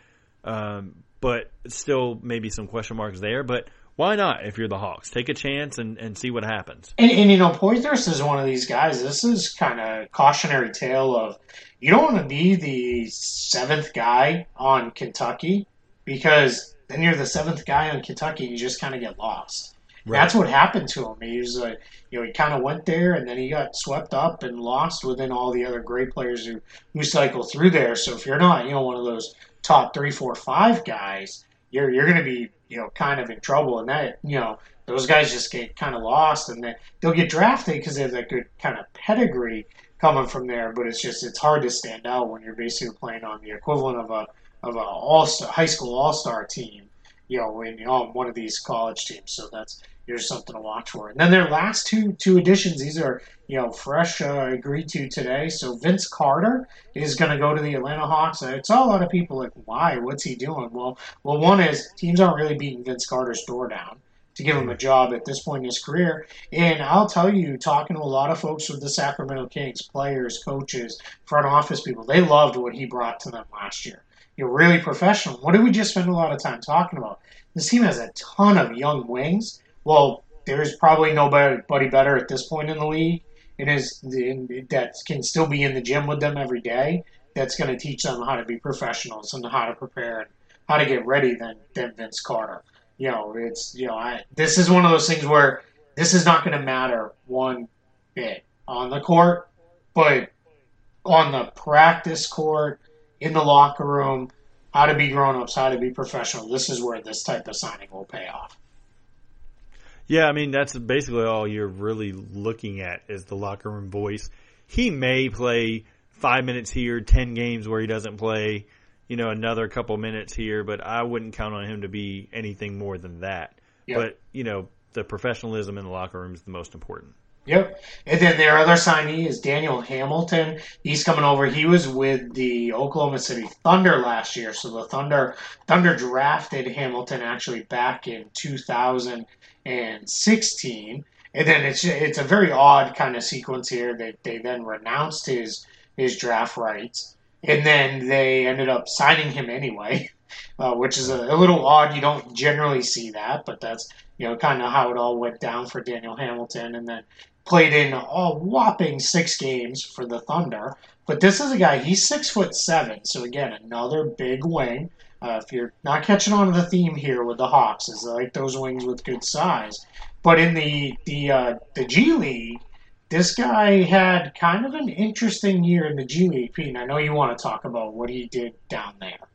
um, but still maybe some question marks there. But why not if you're the Hawks? Take a chance and, and see what happens. And, and you know, Poythress is one of these guys. This is kind of cautionary tale of you don't want to be the seventh guy on Kentucky because then you're the seventh guy on Kentucky and you just kind of get lost. Right. That's what happened to him. He was like, you know, he kind of went there and then he got swept up and lost within all the other great players who who cycle through there. So if you're not, you know, one of those top three, four, five guys, you're you're going to be, you know, kind of in trouble. And that, you know, those guys just get kind of lost and then they'll get drafted because they have that good kind of pedigree coming from there. But it's just it's hard to stand out when you're basically playing on the equivalent of a of a all high school all star team. You know, you're on one of these college teams, so that's here's something to watch for. And then their last two two additions, these are you know fresh uh, agreed to today. So Vince Carter is going to go to the Atlanta Hawks. I saw a lot of people like, why? What's he doing? Well, well, one is teams aren't really beating Vince Carter's door down to give him a job at this point in his career. And I'll tell you, talking to a lot of folks with the Sacramento Kings, players, coaches, front office people, they loved what he brought to them last year. You're really professional. What did we just spend a lot of time talking about? This team has a ton of young wings well, there's probably nobody better at this point in the league and is that can still be in the gym with them every day. That's going to teach them how to be professionals and how to prepare and how to get ready than than Vince Carter. You know, it's you know, I, this is one of those things where this is not going to matter one bit on the court, but on the practice court, in the locker room, how to be grown ups, how to be professional. This is where this type of signing will pay off. Yeah, I mean that's basically all you're really looking at is the locker room voice. He may play five minutes here, ten games where he doesn't play, you know, another couple minutes here, but I wouldn't count on him to be anything more than that. Yep. But you know, the professionalism in the locker room is the most important. Yep. And then their other signee is Daniel Hamilton. He's coming over. He was with the Oklahoma City Thunder last year. So the Thunder Thunder drafted Hamilton actually back in 2000 and 16. And then it's it's a very odd kind of sequence here that they then renounced his his draft rights, and then they ended up signing him anyway, uh, which is a, a, little odd. You don't generally see that, but that's you know kind of how it all went down for Daniel Hamilton, and then played in a whopping six games for the Thunder. But this is a guy; he's six foot seven, so again another big wing. Uh, if you're not catching on to the theme here with the Hawks, is like those wings with good size. But in the the uh, the G League, this guy had kind of an interesting year in the G League. Pete, and I know you want to talk about what he did down there.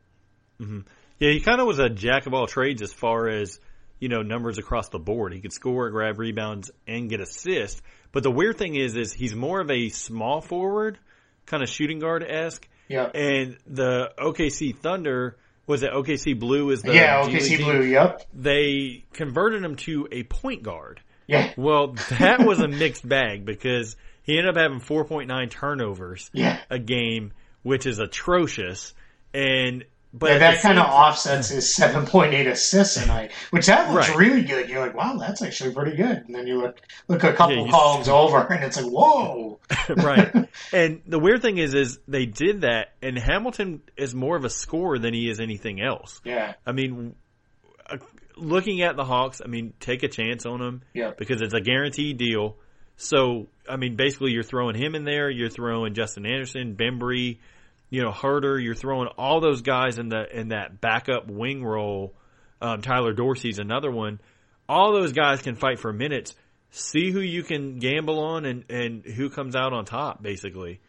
Mm-hmm. Yeah, he kind of was a jack of all trades as far as you know numbers across the board. He could score, grab rebounds, and get assists. But the weird thing is, is he's more of a small forward, kind of shooting guard esque. Yeah. And the OKC Thunder was it OKC Blue is the yeah OKC Blue. Yep. They converted him to a point guard. Yeah. Well, that was a mixed bag because he ended up having 4.9 turnovers yeah. a game, which is atrocious. And but yeah, that kind of offsets his seven point eight assists a night, which that looks right. really good. You're like, wow, that's actually pretty good. And then you look look a couple yeah, columns over, and it's like, whoa, right. And the weird thing is, is they did that, and Hamilton is more of a scorer than he is anything else. Yeah, I mean, uh, looking at the Hawks, I mean, take a chance on them, yeah, because it's a guaranteed deal. So, I mean, basically, you're throwing him in there. You're throwing Justin Anderson, Bembry you know, Huerter. you're throwing all those guys in the in that backup wing role. Um, Tyler Dorsey's another one. All those guys can fight for minutes. See who you can gamble on and, and who comes out on top, basically.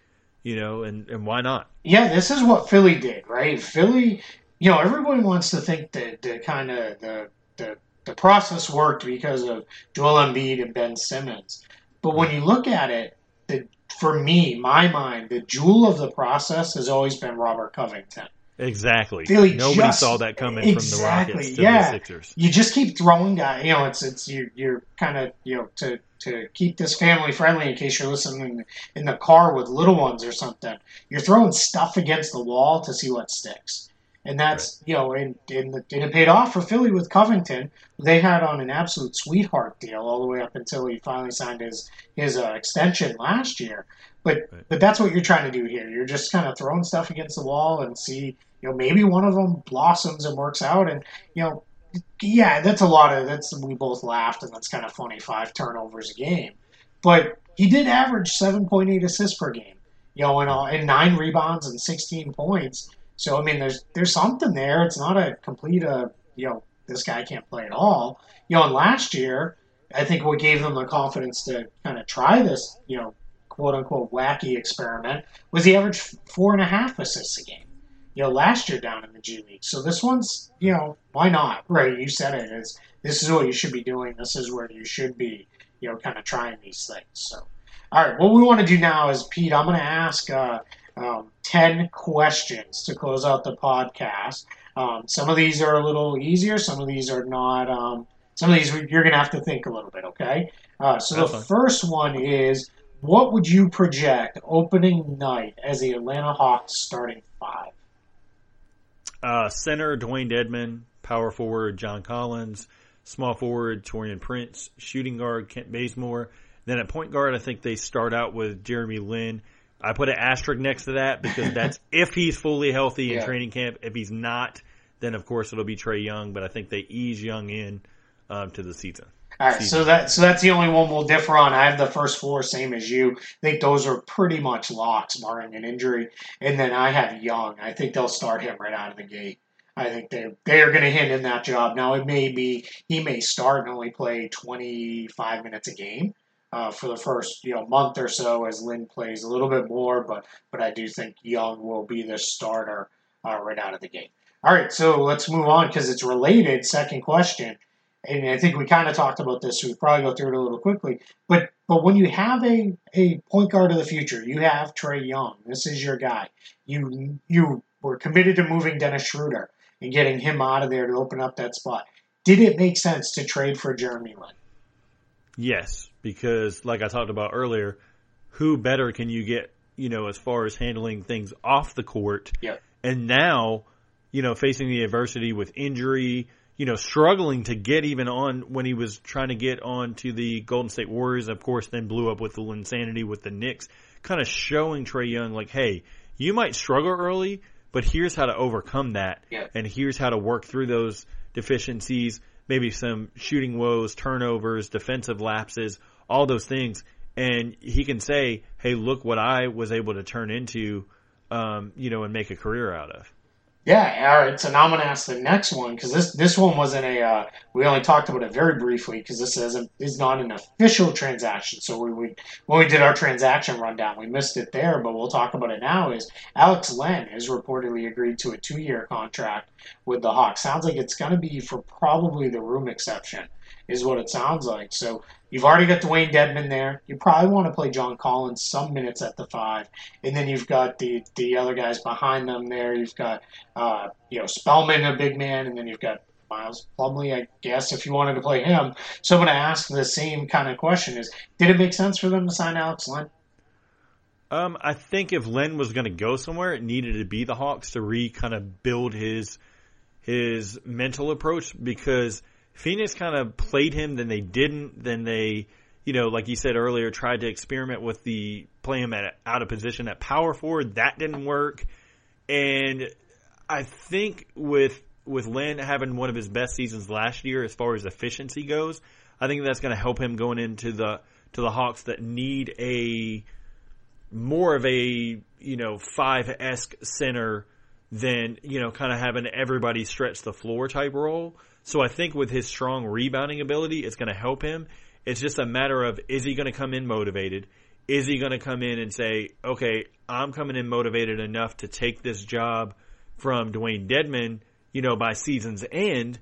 You know, and, and why not? Yeah, this is what Philly did, right? Philly, you know, everybody wants to think that the kind of the, the the process worked because of Joel Embiid and Ben Simmons. But when you look at it, the for me, my mind, the jewel of the process has always been Robert Covington. Exactly. Nobody just, saw that coming exactly, from the Rockets to yeah. the Sixers. You just keep throwing guys. You know, it's it's you, you're kind of you know to to keep this family friendly in case you're listening in the car with little ones or something. You're throwing stuff against the wall to see what sticks. And that's you know, and, and, and it paid off for Philly with Covington. They had on an absolute sweetheart deal all the way up until he finally signed his his uh, extension last year. But Right. but that's what you're trying to do here. You're just kind of throwing stuff against the wall and see you know maybe one of them blossoms and works out. And you know, yeah, that's a lot of that's we both laughed and that's kind of funny. Five turnovers a game, but he did average seven point eight assists per game. You know, and, uh, and nine rebounds and sixteen points. So I mean, there's there's something there. It's not a complete uh you know this guy can't play at all. You know, and last year I think what gave them the confidence to kind of try this you know quote unquote wacky experiment was he averaged four and a half assists a game. You know, last year down in the G League. So this one's you know why not? Right? You said it is. This is what you should be doing. This is where you should be. You know, kind of trying these things. So. All right, what we want to do now is, Pete, I'm going to ask uh, um, 10 questions to close out the podcast. Um, some of these are a little easier, some of these are not. Um, some of these you're going to have to think a little bit, okay? Uh, so That's the fine. first one is what would you project opening night as the Atlanta Hawks starting five? Uh, center Dewayne Dedmon, power forward John Collins, small forward Taurean Prince, shooting guard Kent Bazemore. Then at point guard, I think they start out with Jeremy Lin. I put an asterisk next to that because that's if he's fully healthy in Yeah. training camp. If he's not, then of course it'll be Trae Young. But I think they ease Young in um, to the season. All right, Season. so that so that's the only one we'll differ on. I have the first four same as you. I think those are pretty much locks, barring an injury. And then I have Young. I think they'll start him right out of the gate. I think they they are going to hand him that job. Now it may be he may start and only play twenty five minutes a game uh, for the first you know month or so as Lin plays a little bit more. But but I do think Young will be the starter uh, right out of the gate. All right, so let's move on because it's related. Second question and I think we kind of talked about this, so we probably go through it a little quickly. But but when you have a, a point guard of the future, you have Trae Young. This is your guy. You you were committed to moving Dennis Schroeder and getting him out of there to open up that spot. Did it make sense to trade for Jeremy Lin? Yes, because like I talked about earlier, who better can you get, you know, as far as handling things off the court? Yep. And now, you know, facing the adversity with injury, you know, struggling to get even on when he was trying to get on to the Golden State Warriors, of course, then blew up with the insanity with the Knicks, kind of showing Trae Young like, hey, you might struggle early, but here's how to overcome that. Yeah. And here's how to work through those deficiencies, maybe some shooting woes, turnovers, defensive lapses, all those things. And he can say, hey, look what I was able to turn into, um, you know, and make a career out of. Yeah, all right. So now I'm going to ask the next one because this this one wasn't a. Uh, we only talked about it very briefly because this isn't is not an official transaction. So we, we when we did our transaction rundown, we missed it there, but we'll talk about it now. Is Alex Len has reportedly agreed to a two year contract with the Hawks? Sounds like it's going to be for probably the room exception, is what it sounds like. So you've already got Dewayne Dedmon there. You probably want to play John Collins some minutes at the five, and then you've got the the other guys behind them there. You've got uh, you know, Spellman, a big man, and then you've got Miles Plumlee, I guess, if you wanted to play him. So I'm going to ask the same kind of question: Is did it make sense for them to sign Alex Len? Um, I think if Len was going to go somewhere, it needed to be the Hawks to re kind of build his his mental approach because Phoenix kind of played him, then they didn't, then they, you know, like you said earlier, tried to experiment with the play him at out of position at power forward. That didn't work, and I think with with Len having one of his best seasons last year as far as efficiency goes, I think that's going to help him going into the to the Hawks that need a more of a you know five esque center than you know kind of having everybody stretch the floor type role. So I think with his strong rebounding ability, it's going to help him. It's just a matter of is he going to come in motivated? Is he going to come in and say, okay, I'm coming in motivated enough to take this job from Dewayne Dedmon, you know, by season's end?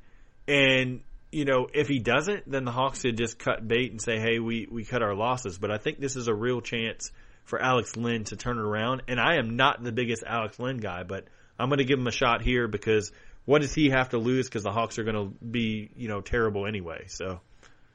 And, you know, if he doesn't, then the Hawks should just cut bait and say, hey, we, we cut our losses. But I think this is a real chance for Alex Len to turn it around. And I am not the biggest Alex Len guy, but I'm going to give him a shot here because what does he have to lose? Because the Hawks are going to be, you know, terrible anyway. So,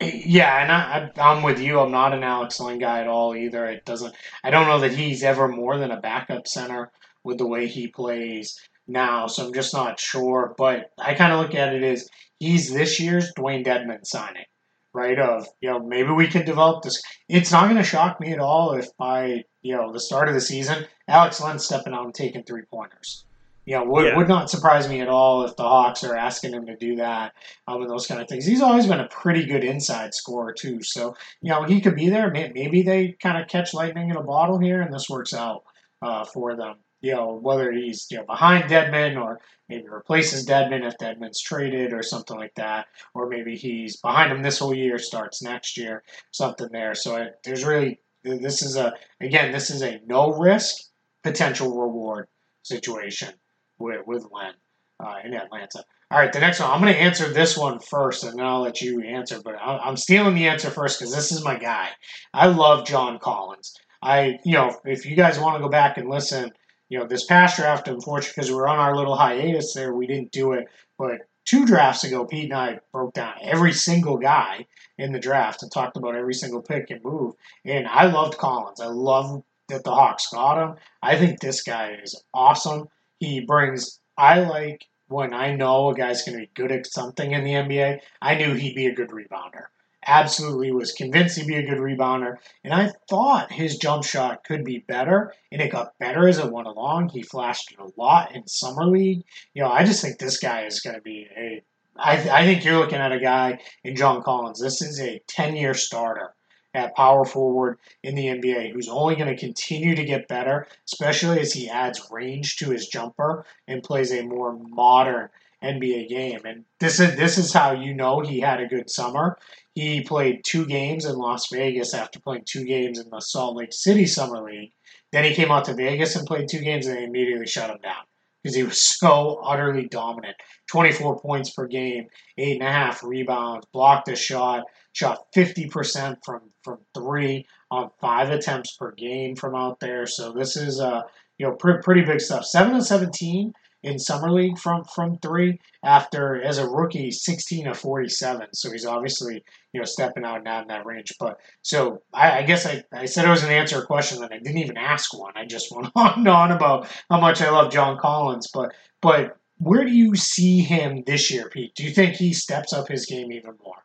Yeah, and I, I, I'm with you. I'm not an Alex Len guy at all either. It doesn't. I don't know that he's ever more than a backup center with the way he plays. now, so I'm just not sure. But I kind of look at it as he's this year's Dewayne Dedmon signing, right? Of you know maybe we can develop this. It's not going to shock me at all if by you know the start of the season, Alex Len stepping out and taking three pointers. You know, would, Yeah. would not surprise me at all if the Hawks are asking him to do that um, and those kind of things. He's always been a pretty good inside scorer too, so you know he could be there. Maybe they kind of catch lightning in a bottle here, and this works out uh, for them. You know, whether he's you know behind Dedmon or maybe replaces Dedmon if Dedmon's traded or something like that, or maybe he's behind him this whole year, starts next year, something there. So I, there's really this is a again this is a no risk potential reward situation with with Len uh, in Atlanta. All right, the next one. I'm going to answer this one first, and then I'll let you answer. But I'm stealing the answer first because this is my guy. I love John Collins. I, you know, if you guys want to go back and listen, you know, this past draft, unfortunately, because we were on our little hiatus there, we didn't do it. But two drafts ago, Pete and I broke down every single guy in the draft and talked about every single pick and move. And I loved Collins. I love that the Hawks got him. I think this guy is awesome. He brings. I like when I know a guy's going to be good at something in the NBA. I knew he'd be a good rebounder. Absolutely was convinced he'd be a good rebounder. And I thought his jump shot could be better, and it got better as it went along. He flashed it a lot in summer league. You know, I just think this guy is going to be a. I, I think you're looking at a guy in John Collins. This is a 10 year starter at power forward in the NBA who's only going to continue to get better, especially as he adds range to his jumper and plays a more modern NBA game. And this is this is how you know he had a good summer. He played two games in Las Vegas after playing two games in the Salt Lake City Summer League. Then he came out to Vegas and played two games and they immediately shut him down because he was so utterly dominant. 24 points per game, eight and a half rebounds, blocked a shot, shot 50% from, from three on five attempts per game from out there. So this is, uh, you know, pre- pretty big stuff. 7 and 17 in summer league from from three after as a rookie 16 of 47 so he's obviously you know stepping out now in that range. But so i, I guess I, I said it was an answer a question that i didn't even ask one. I just went on and on about how much i love john collins. But but where do you see him this year pete? Do you think he steps up his game even more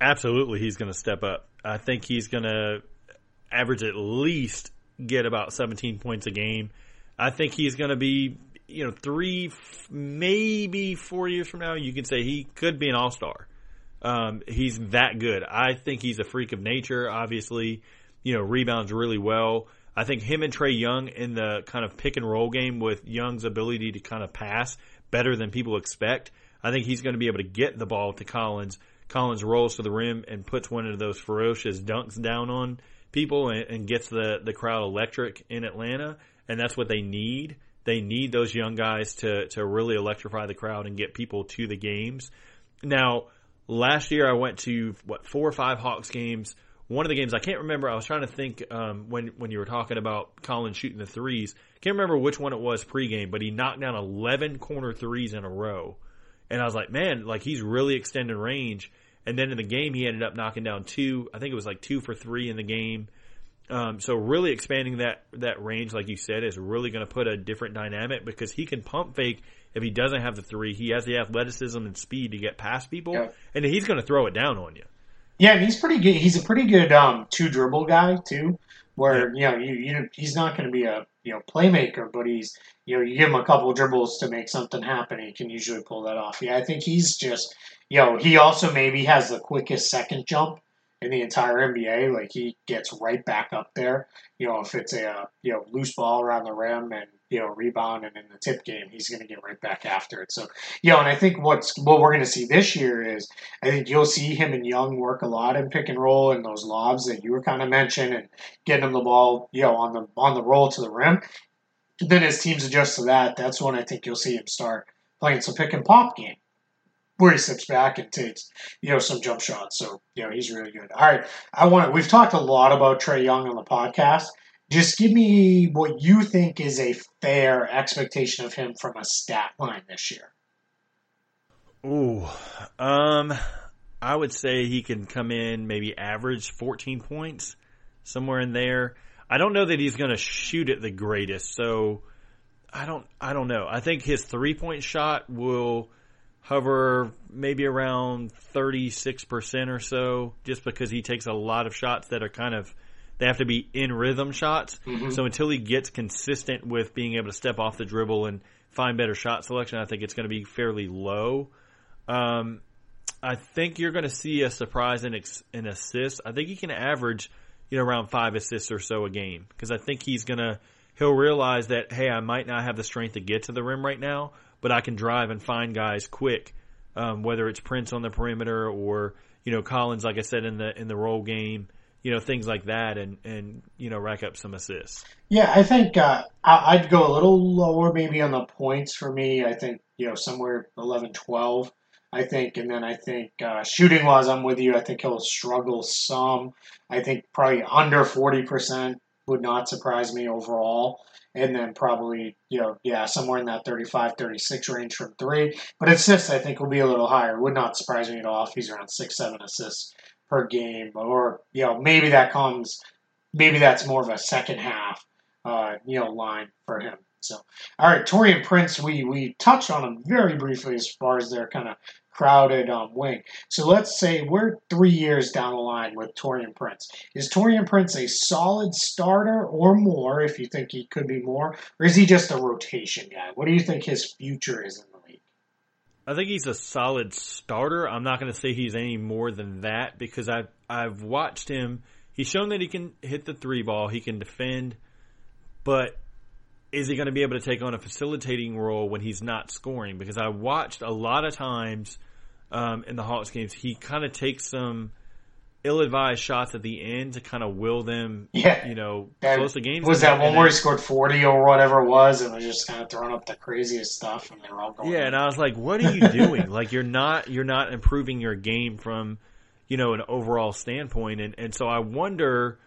Absolutely, he's going to step up. I think he's going to average at least get about 17 points a game. I think he's going to be, you know, three, maybe four years from now, you can say he could be an all star. Um, he's that good. I think he's a freak of nature. Obviously, you know, rebounds really well. I think him and Trae Young in the kind of pick and roll game with Young's ability to kind of pass better than people expect. I think he's going to be able to get the ball to Collins. Collins rolls to the rim and puts one of those ferocious dunks down on people and, and gets the, the crowd electric in Atlanta. And that's what they need. They need those young guys to, to really electrify the crowd and get people to the games. Now, last year I went to what four or five Hawks games. One of the games I can't remember. I was trying to think um, when when you were talking about Collins shooting the threes. Can't remember which one it was pregame, but he knocked down eleven corner threes in a row, and I was like, man, like he's really extending range. And then in the game, he ended up knocking down two. I think it was like two for three in the game. Um, so really expanding that that range, like you said, is really going to put a different dynamic because he can pump fake if he doesn't have the three. He has the athleticism and speed to get past people, Yeah. and he's going to throw it down on you. Yeah, and he's pretty good. He's a pretty good um, two dribble guy too. Where you know you, you he's not going to be a you know playmaker, but he's you know you give him a couple dribbles to make something happen, he can usually pull that off. Yeah, I think he's just know he also maybe has the quickest second jump in the entire NBA. Like he gets right back up there. You know if it's a you know loose ball around the rim and you know rebound and in the tip game, he's going to get right back after it. So you know, and I think what's what we're going to see this year is I think you'll see him and Young work a lot in pick and roll and those lobs that you were kind of mentioning and getting him the ball, you know, on the on the roll to the rim. Then as teams adjust to that, that's when I think you'll see him start playing some pick and pop game. Where he steps back and takes, you know, some jump shots. So, you know, he's really good. All right. I want to, we've talked a lot about Trae Young on the podcast. Just give me what you think is a fair expectation of him from a stat line this year. Ooh, um, I would say he can come in maybe average 14 points, somewhere in there. I don't know that he's going to shoot it the greatest, so I don't I don't know. I think his three point shot will hover maybe around 36% or so just because he takes a lot of shots that are kind of they have to be in rhythm shots. Mm-hmm. So until he gets consistent with being able to step off the dribble and find better shot selection, I think it's going to be fairly low. Um, I think you're going to see a surprise in, ex- in assists. I think he can average, you know, around five assists or so a game because I think he's going to he'll realize that hey, I might not have the strength to get to the rim right now, but I can drive and find guys quick. Um, whether it's Prince on the perimeter or you know Collins, like I said in the in the roll game, you know things like that, and and you know rack up some assists. Yeah, I think uh, I'd go a little lower maybe on the points for me. I think, you know, somewhere 11, 12, I think. And then I think uh, shooting wise, I'm with you. I think he'll struggle some. I think probably under 40% would not surprise me overall. And then probably, you know, yeah, somewhere in that 35, 36 range from three. But assists, I think, will be a little higher. Would not surprise me at all if he's around six, seven assists per game. Or, you know, maybe that comes, maybe that's more of a second half uh, you know, line for him. So, all right, Taurean Prince, we we touched on him very briefly as far as their kind of crowded um, wing. So let's say we're three years down the line with Taurean Prince. Is Taurean Prince a solid starter or more? If you think he could be more, or is he just a rotation guy? What do you think his future is in the league? I think he's a solid starter. I'm not going to say he's any more than that because I've I've watched him. He's shown that he can hit the three ball. He can defend, but is he going to be able to take on a facilitating role when he's not scoring? Because I watched a lot of times um, in the Hawks games, he kind of takes some ill-advised shots at the end to kind of will them, Yeah. you know, That- close the games. Was that one where he scored 40 or whatever it was and was just kind of throwing up the craziest stuff and they were all going Yeah, and I was like, "What are you doing? like, you're not you're not improving your game from, you know, an overall standpoint." And and so I wonder.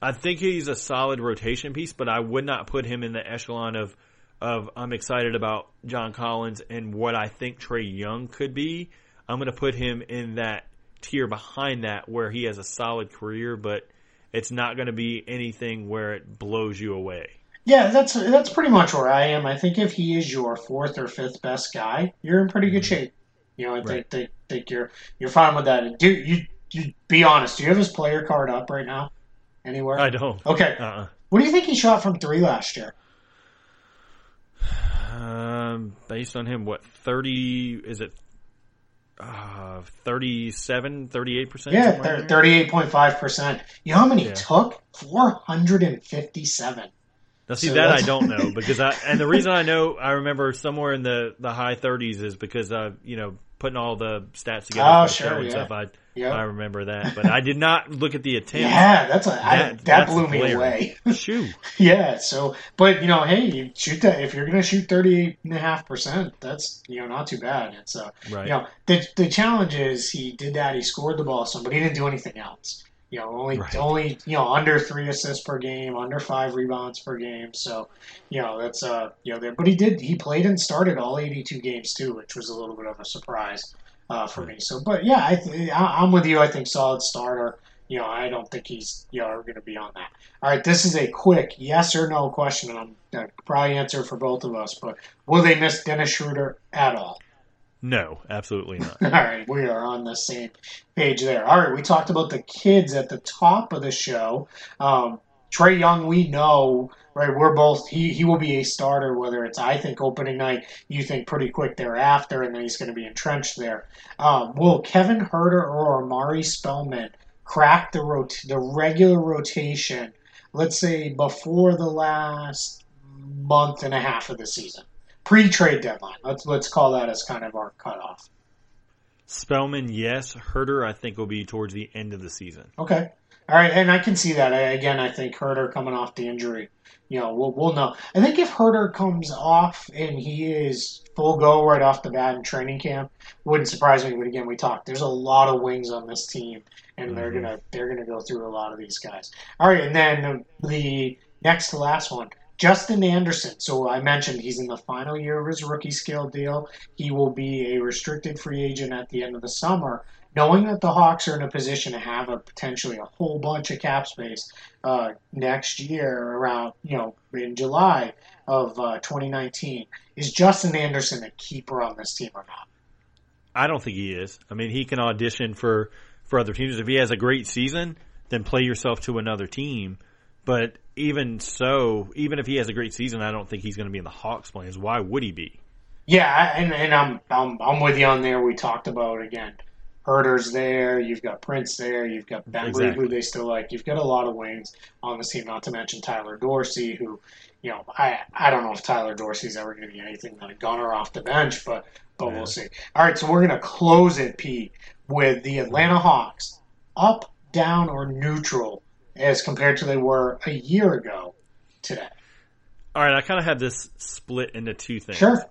I think he's a solid rotation piece, but I would not put him in the echelon of of I'm excited about John Collins and what I think Trae Young could be. I'm going to put him in that tier behind that where he has a solid career, but it's not going to be anything where it blows you away. Yeah, that's that's pretty much where I am. I think if he is your fourth or fifth best guy, you're in pretty good mm-hmm. shape. You know, I think think, think you're you're fine with that. Do you, you be honest? Do you have his player card up right now? Anywhere? I don't. Okay. Uh-uh. What do you think he shot from three last year? Um, based on him, what thirty is it? Uh, 37, 38 percent. Yeah, thirty-eight point five percent. You know how many Yeah. took? Four hundred and fifty-seven. Now, see So that I don't know because I and the reason I know I remember somewhere in the the high thirties is because I you know putting all the stats together Oh, sure, yeah. stuff. I Yeah. I remember that, but I did not look at the attempt. Yeah, that's a I, that, that's blew me away. Shoot. Yeah, so but you know, hey, you shoot that if you're gonna shoot thirty eight and a half percent, that's you know not too bad. It's uh Right. you know the the challenge is he did that, he scored the ball some, but he didn't do anything else. You know, only Right. only you know under three assists per game, under five rebounds per game. So you know that's uh you know there, but he did he played and started all eighty two games too, which was a little bit of a surprise uh, for me. So, but yeah, I th- I- I'm with you. I think solid starter. You know, I don't think he's you know going to be on that. All right, this is a quick yes or no question, and I'm probably answer for both of us. But will they miss Dennis Schroeder at all? No, absolutely not. All right, we are on the same page there. All right, we talked about the kids at the top of the show. Um, Trae Young, we know, right? We're both. He he will be a starter. Whether it's I think opening night, you think pretty quick thereafter, and then he's going to be entrenched there. Um, will Kevin Huerter or Omari Spellman crack the rot- the regular rotation? Let's say before the last month and a half of the season, pre-trade deadline. Let's let's call that as kind of our cutoff. Spellman, yes. Huerter, I think will be towards the end of the season. Okay. All right, and I can see that. I, again, I think Huerter coming off the injury, you know, we'll, we'll know. I think if Huerter comes off and he is full go right off the bat in training camp, wouldn't surprise me. But again, we talked. There's a lot of wings on this team, and they're Mhm. gonna they're gonna go through a lot of these guys. All right, and then the next to last one, Justin Anderson. So I mentioned he's in the final year of his rookie scale deal. He will be a restricted free agent at the end of the summer. Knowing that the Hawks are in a position to have a potentially a whole bunch of cap space uh, next year, around you know in July of uh, 2019, is Justin Anderson a keeper on this team or not? I don't think he is. I mean, he can audition for for other teams if he has a great season. Then play yourself to another team. But even so, even if he has a great season, I don't think he's going to be in the Hawks plans. Why would he be? Yeah, and and I'm I'm I'm with you on there. We talked about again. Huerter's there. You've got Prince there. You've got Bembry, Exactly. who they still like. You've got a lot of wings on the team. Not to mention Tyler Dorsey, who, you know, I I don't know if Tyler Dorsey's ever going to be anything but a gunner off the bench, but but Yeah. we'll see. All right, so we're going to close it, Pete, with the Atlanta Hawks up, down, or neutral as compared to they were a year ago today. All right, I kind of have this split into two things. Sure.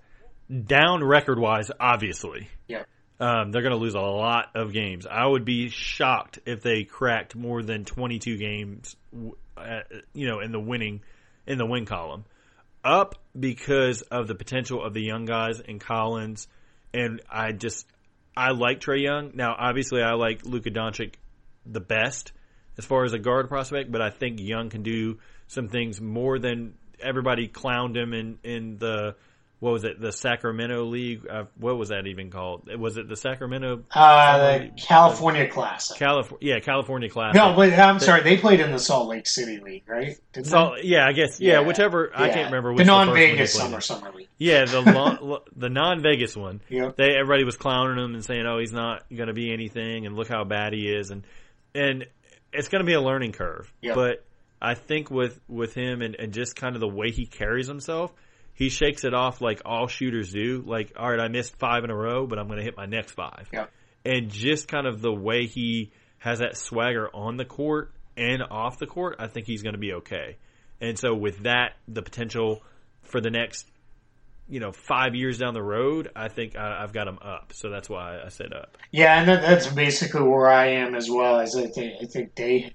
Down record wise, obviously. Yeah. Um, they're going to lose a lot of games. I would be shocked if they cracked more than 22 games, uh, you know, in the winning, in the win column. Up because of the potential of the young guys and Collins, and I just I like Trae Young. Now, obviously, I like Luka Doncic the best as far as a guard prospect, but I think Young can do some things more than everybody clowned him in in the what was it the Sacramento League? Uh, what was that even called? Was it the Sacramento Uh, the California Classic. California? Yeah, California Classic. No, but I'm sorry, they played in the Salt Lake City League, right? Didn't So yeah, I guess yeah, Yeah, whichever I can't remember the which they non-Vegas summer summer league. Yeah, the the non Vegas one. Yep. They everybody was clowning him and saying, "Oh, he's not going to be anything," and look how bad he is, and and it's going to be a learning curve. But I think with with him and, and just kind of the way he carries himself, he shakes it off like all shooters do. Like, all right, I missed five in a row, but I'm going to hit my next five. And just kind of the way he has that swagger on the court and off the court, I think he's going to be okay. And so with that, the potential for the next you know, five years down the road, I think I, I've got them up. So that's why I said up. Yeah, and that, that's basically where I am as well. As I think, I think they,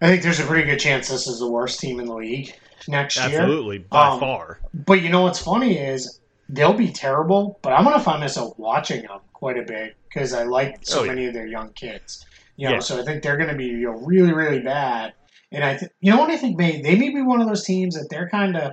I think there's a pretty good chance this is the worst team in the league next year. Absolutely, by Um, far. But you know what's funny is they'll be terrible, but I'm gonna find myself watching them quite a bit because I like so Oh, yeah. many of their young kids. You know, Yeah. so I think they're gonna be you know, really, really bad. And I, th- you know what I think? May they may be one of those teams that they're kind of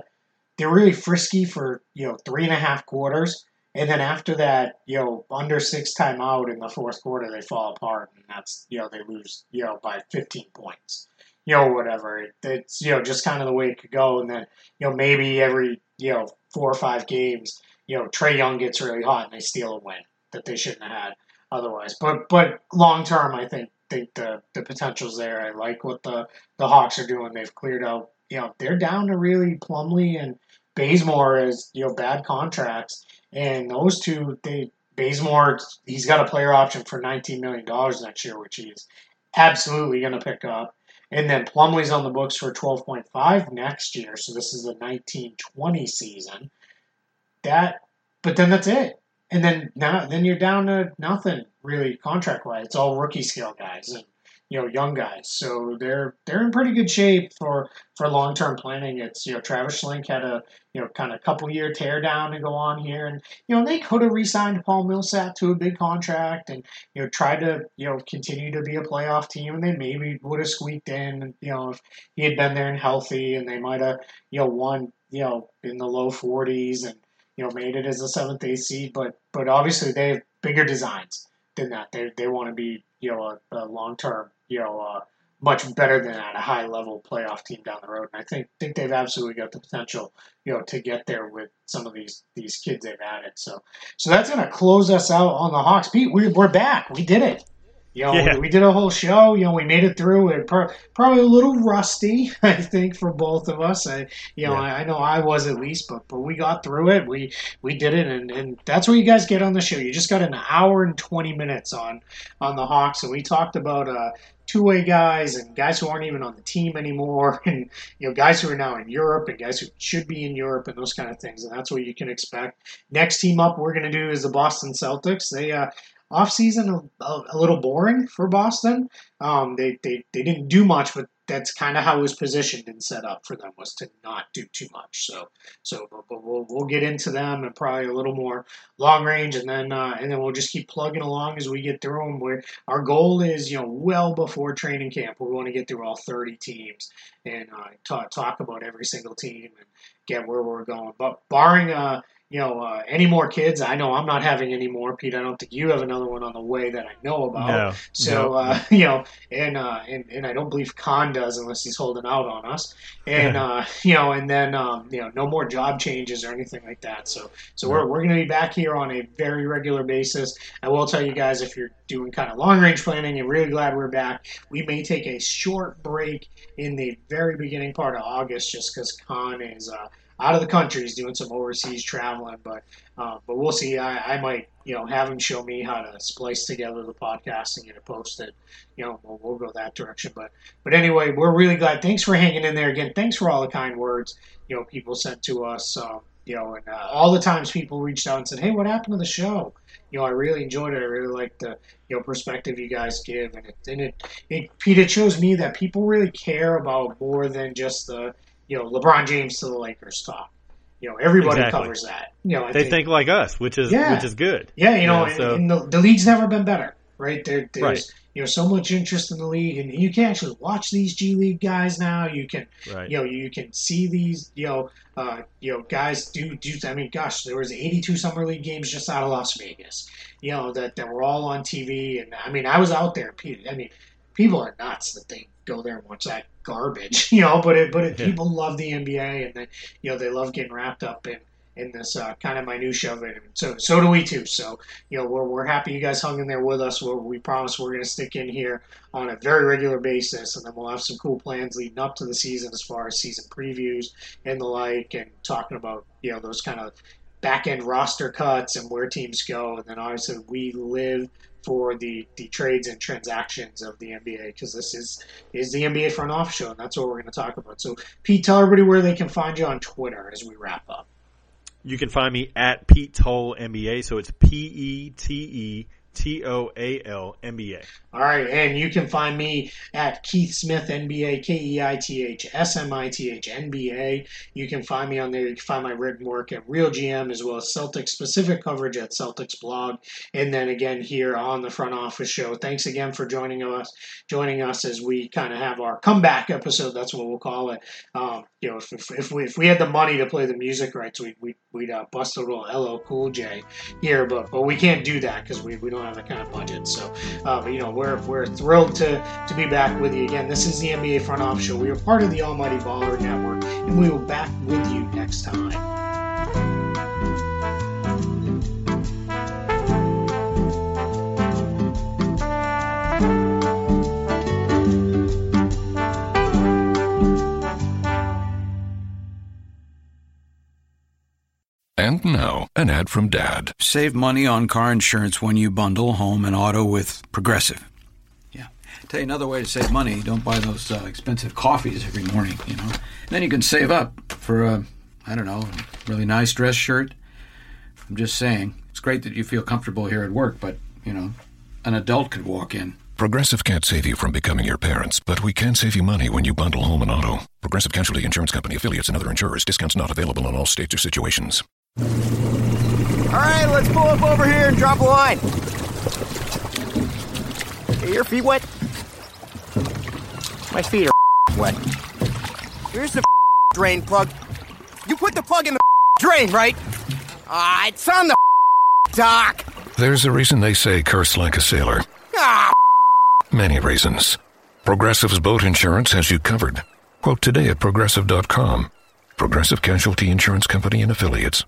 they're really frisky for you know three and a half quarters, and then after that, you know, under six timeout in the fourth quarter, they fall apart, and that's you know they lose you know by 15 points, you know whatever. It, it's you know just kind of the way it could go, and then you know maybe every you know four or five games, you know Trae Young gets really hot and they steal a win that they shouldn't have had otherwise. But but long term, I think think the the potential's there. I like what the the Hawks are doing. They've cleared out. You know they're down to really Plumlee and Bazemore as you know bad contracts, and those two they Bazemore he's got a player option for nineteen million dollars next year, which he is absolutely going to pick up. And then Plumlee's on the books for twelve point five next year, so this is the nineteen twenty season. That, but then that's it. And then now, then you're down to nothing really contract wise. It's all rookie scale guys and you know young guys. So they're they're in pretty good shape for for long term planning. It's you know Travis Schlenk had a you know kind of couple year tear down to go on here, and you know they could have re-signed Paul Millsap to a big contract and you know tried to you know continue to be a playoff team, and they maybe would have squeaked in. You know if he had been there and healthy, and they might have you know won you know in the low 40s and you know made it as a seventh eighth seed. But but obviously they have bigger designs than that. They they want to be you know a, a long term you know. Uh, much better than that, a high level playoff team down the road. And I think think they've absolutely got the potential, you know, to get there with some of these these kids they've added. So so that's gonna close us out on the Hawks. Pete, we, we're back. We did it. You know, Yeah. we, did a whole show. You know, we made it through. It pro- probably a little rusty, I think, for both of us. I, you know, Yeah. I, I know I was at least, but but we got through it. We we did it, and, and that's what you guys get on the show. You just got an hour and twenty minutes on on the Hawks, and we talked about uh, two way guys and guys who aren't even on the team anymore, and you know guys who are now in Europe and guys who should be in Europe and those kind of things. And that's what you can expect. Next team up we're going to do is the Boston Celtics. They uh, off season a, a, a little boring for Boston. Um, they, they they didn't do much, but that's kind of how it was positioned and set up for them was to not do too much. So so but, we'll we'll get into them and probably a little more long range, and then uh, and then we'll just keep plugging along as we get through them. Where our goal is, you know, well before training camp, we want to get through all 30 teams and uh, talk talk about every single team and get where we're going. But barring uh you know, uh, any more kids. I know I'm not having any more, Pete. I don't think you have another one on the way that I know about. No, so, no. uh, you know, and, uh, and and I don't believe Khan does unless he's holding out on us. And uh, you know, and then um, you know, no more job changes or anything like that. So, so we're we're going to be back here on a very regular basis. I will tell you guys if you're doing kind of long range planning and really glad we're back, we may take a short break in the very beginning part of August just because Khan is. Out of the country. He's doing some overseas traveling, but uh, but we'll see. I, I might you know have him show me how to splice together the podcast and get it posted. You know, we'll, we'll go that direction. But but anyway, we're really glad. Thanks for hanging in there again. Thanks for all the kind words you know people sent to us. Um, you know, and uh, all the times people reached out and said, "Hey, what happened to the show?" You know, I really enjoyed it. I really liked the you know perspective you guys give, and it and it, it Pete, it shows me that people really care about more than just the you know LeBron James to the Lakers talk. You know, everybody Exactly. covers that. You know, I They think like us, which is Yeah. which is good. yeah, you know, Yeah, so- and, and the, the league's never been better, right? There, there's Right. you know so much interest in the league, and you can actually watch these G League guys now. You can Right. you know you can see these you know uh, you know guys do do. I mean, gosh, there was 82 summer league games just out of Las Vegas. You know that that were all on TV, and I mean, I was out there. I mean, people are nuts that they go there and watch that garbage. You know, but it but it, Yeah. people love the NBA, and they you know they love getting wrapped up in in this uh, kind of minutia of it. And so so do we too. So you know we're, we're happy you guys hung in there with us. We're, we promise we're going to stick in here on a very regular basis, and then we'll have some cool plans leading up to the season as far as season previews and the like, and talking about you know those kind of back end roster cuts and where teams go, and then obviously we live for the, the trades and transactions of the NBA because this is is the NBA front office show, and that's what we're going to talk about. So, Pete, tell everybody where they can find you on Twitter as we wrap up. You can find me at Pete Toal NBA. So it's P E T E T O A L NBA. All right, and you can find me at Keith Smith NBA, K E I T H S M I T H NBA. You can find me on there. You can find my written work at Real GM as well as Celtics specific coverage at Celtics blog, and then again here on the front office show. Thanks again for joining us. Joining us as we kind of have our comeback episode. That's what we'll call it. Um, you know, if, if, if we if we had the money to play the music rights, we we we'd uh, bust a little LL Cool J here, but but we can't do that because we, we don't have that kind of budget. So, uh, but you know, we're we're thrilled to to be back with you again. This is the NBA Front Office Show. We are part of the Almighty Baller Network, and we will be back with you next time. And now, an ad from Dad. Save money on car insurance when you bundle home and auto with Progressive. Yeah. Tell you another way to save money: don't buy those uh, expensive coffees every morning. You know, then you can save up for a, I don't know, really nice dress shirt. I'm just saying, it's great that you feel comfortable here at work, but you know, an adult could walk in. Progressive can't save you from becoming your parents, but we can save you money when you bundle home and auto. Progressive Casualty Insurance Company affiliates and other insurers. Discounts not available in all states or situations. All right, let's pull up over here and drop a line. Are your feet wet? My feet are wet. Here's the drain plug. You put the plug in the drain, right? Ah, it's on the dock. There's a reason they say curse like a sailor. Ah, Many reasons. Progressive's boat insurance has you covered. Quote today at progressive.com. Progressive Casualty Insurance Company and affiliates.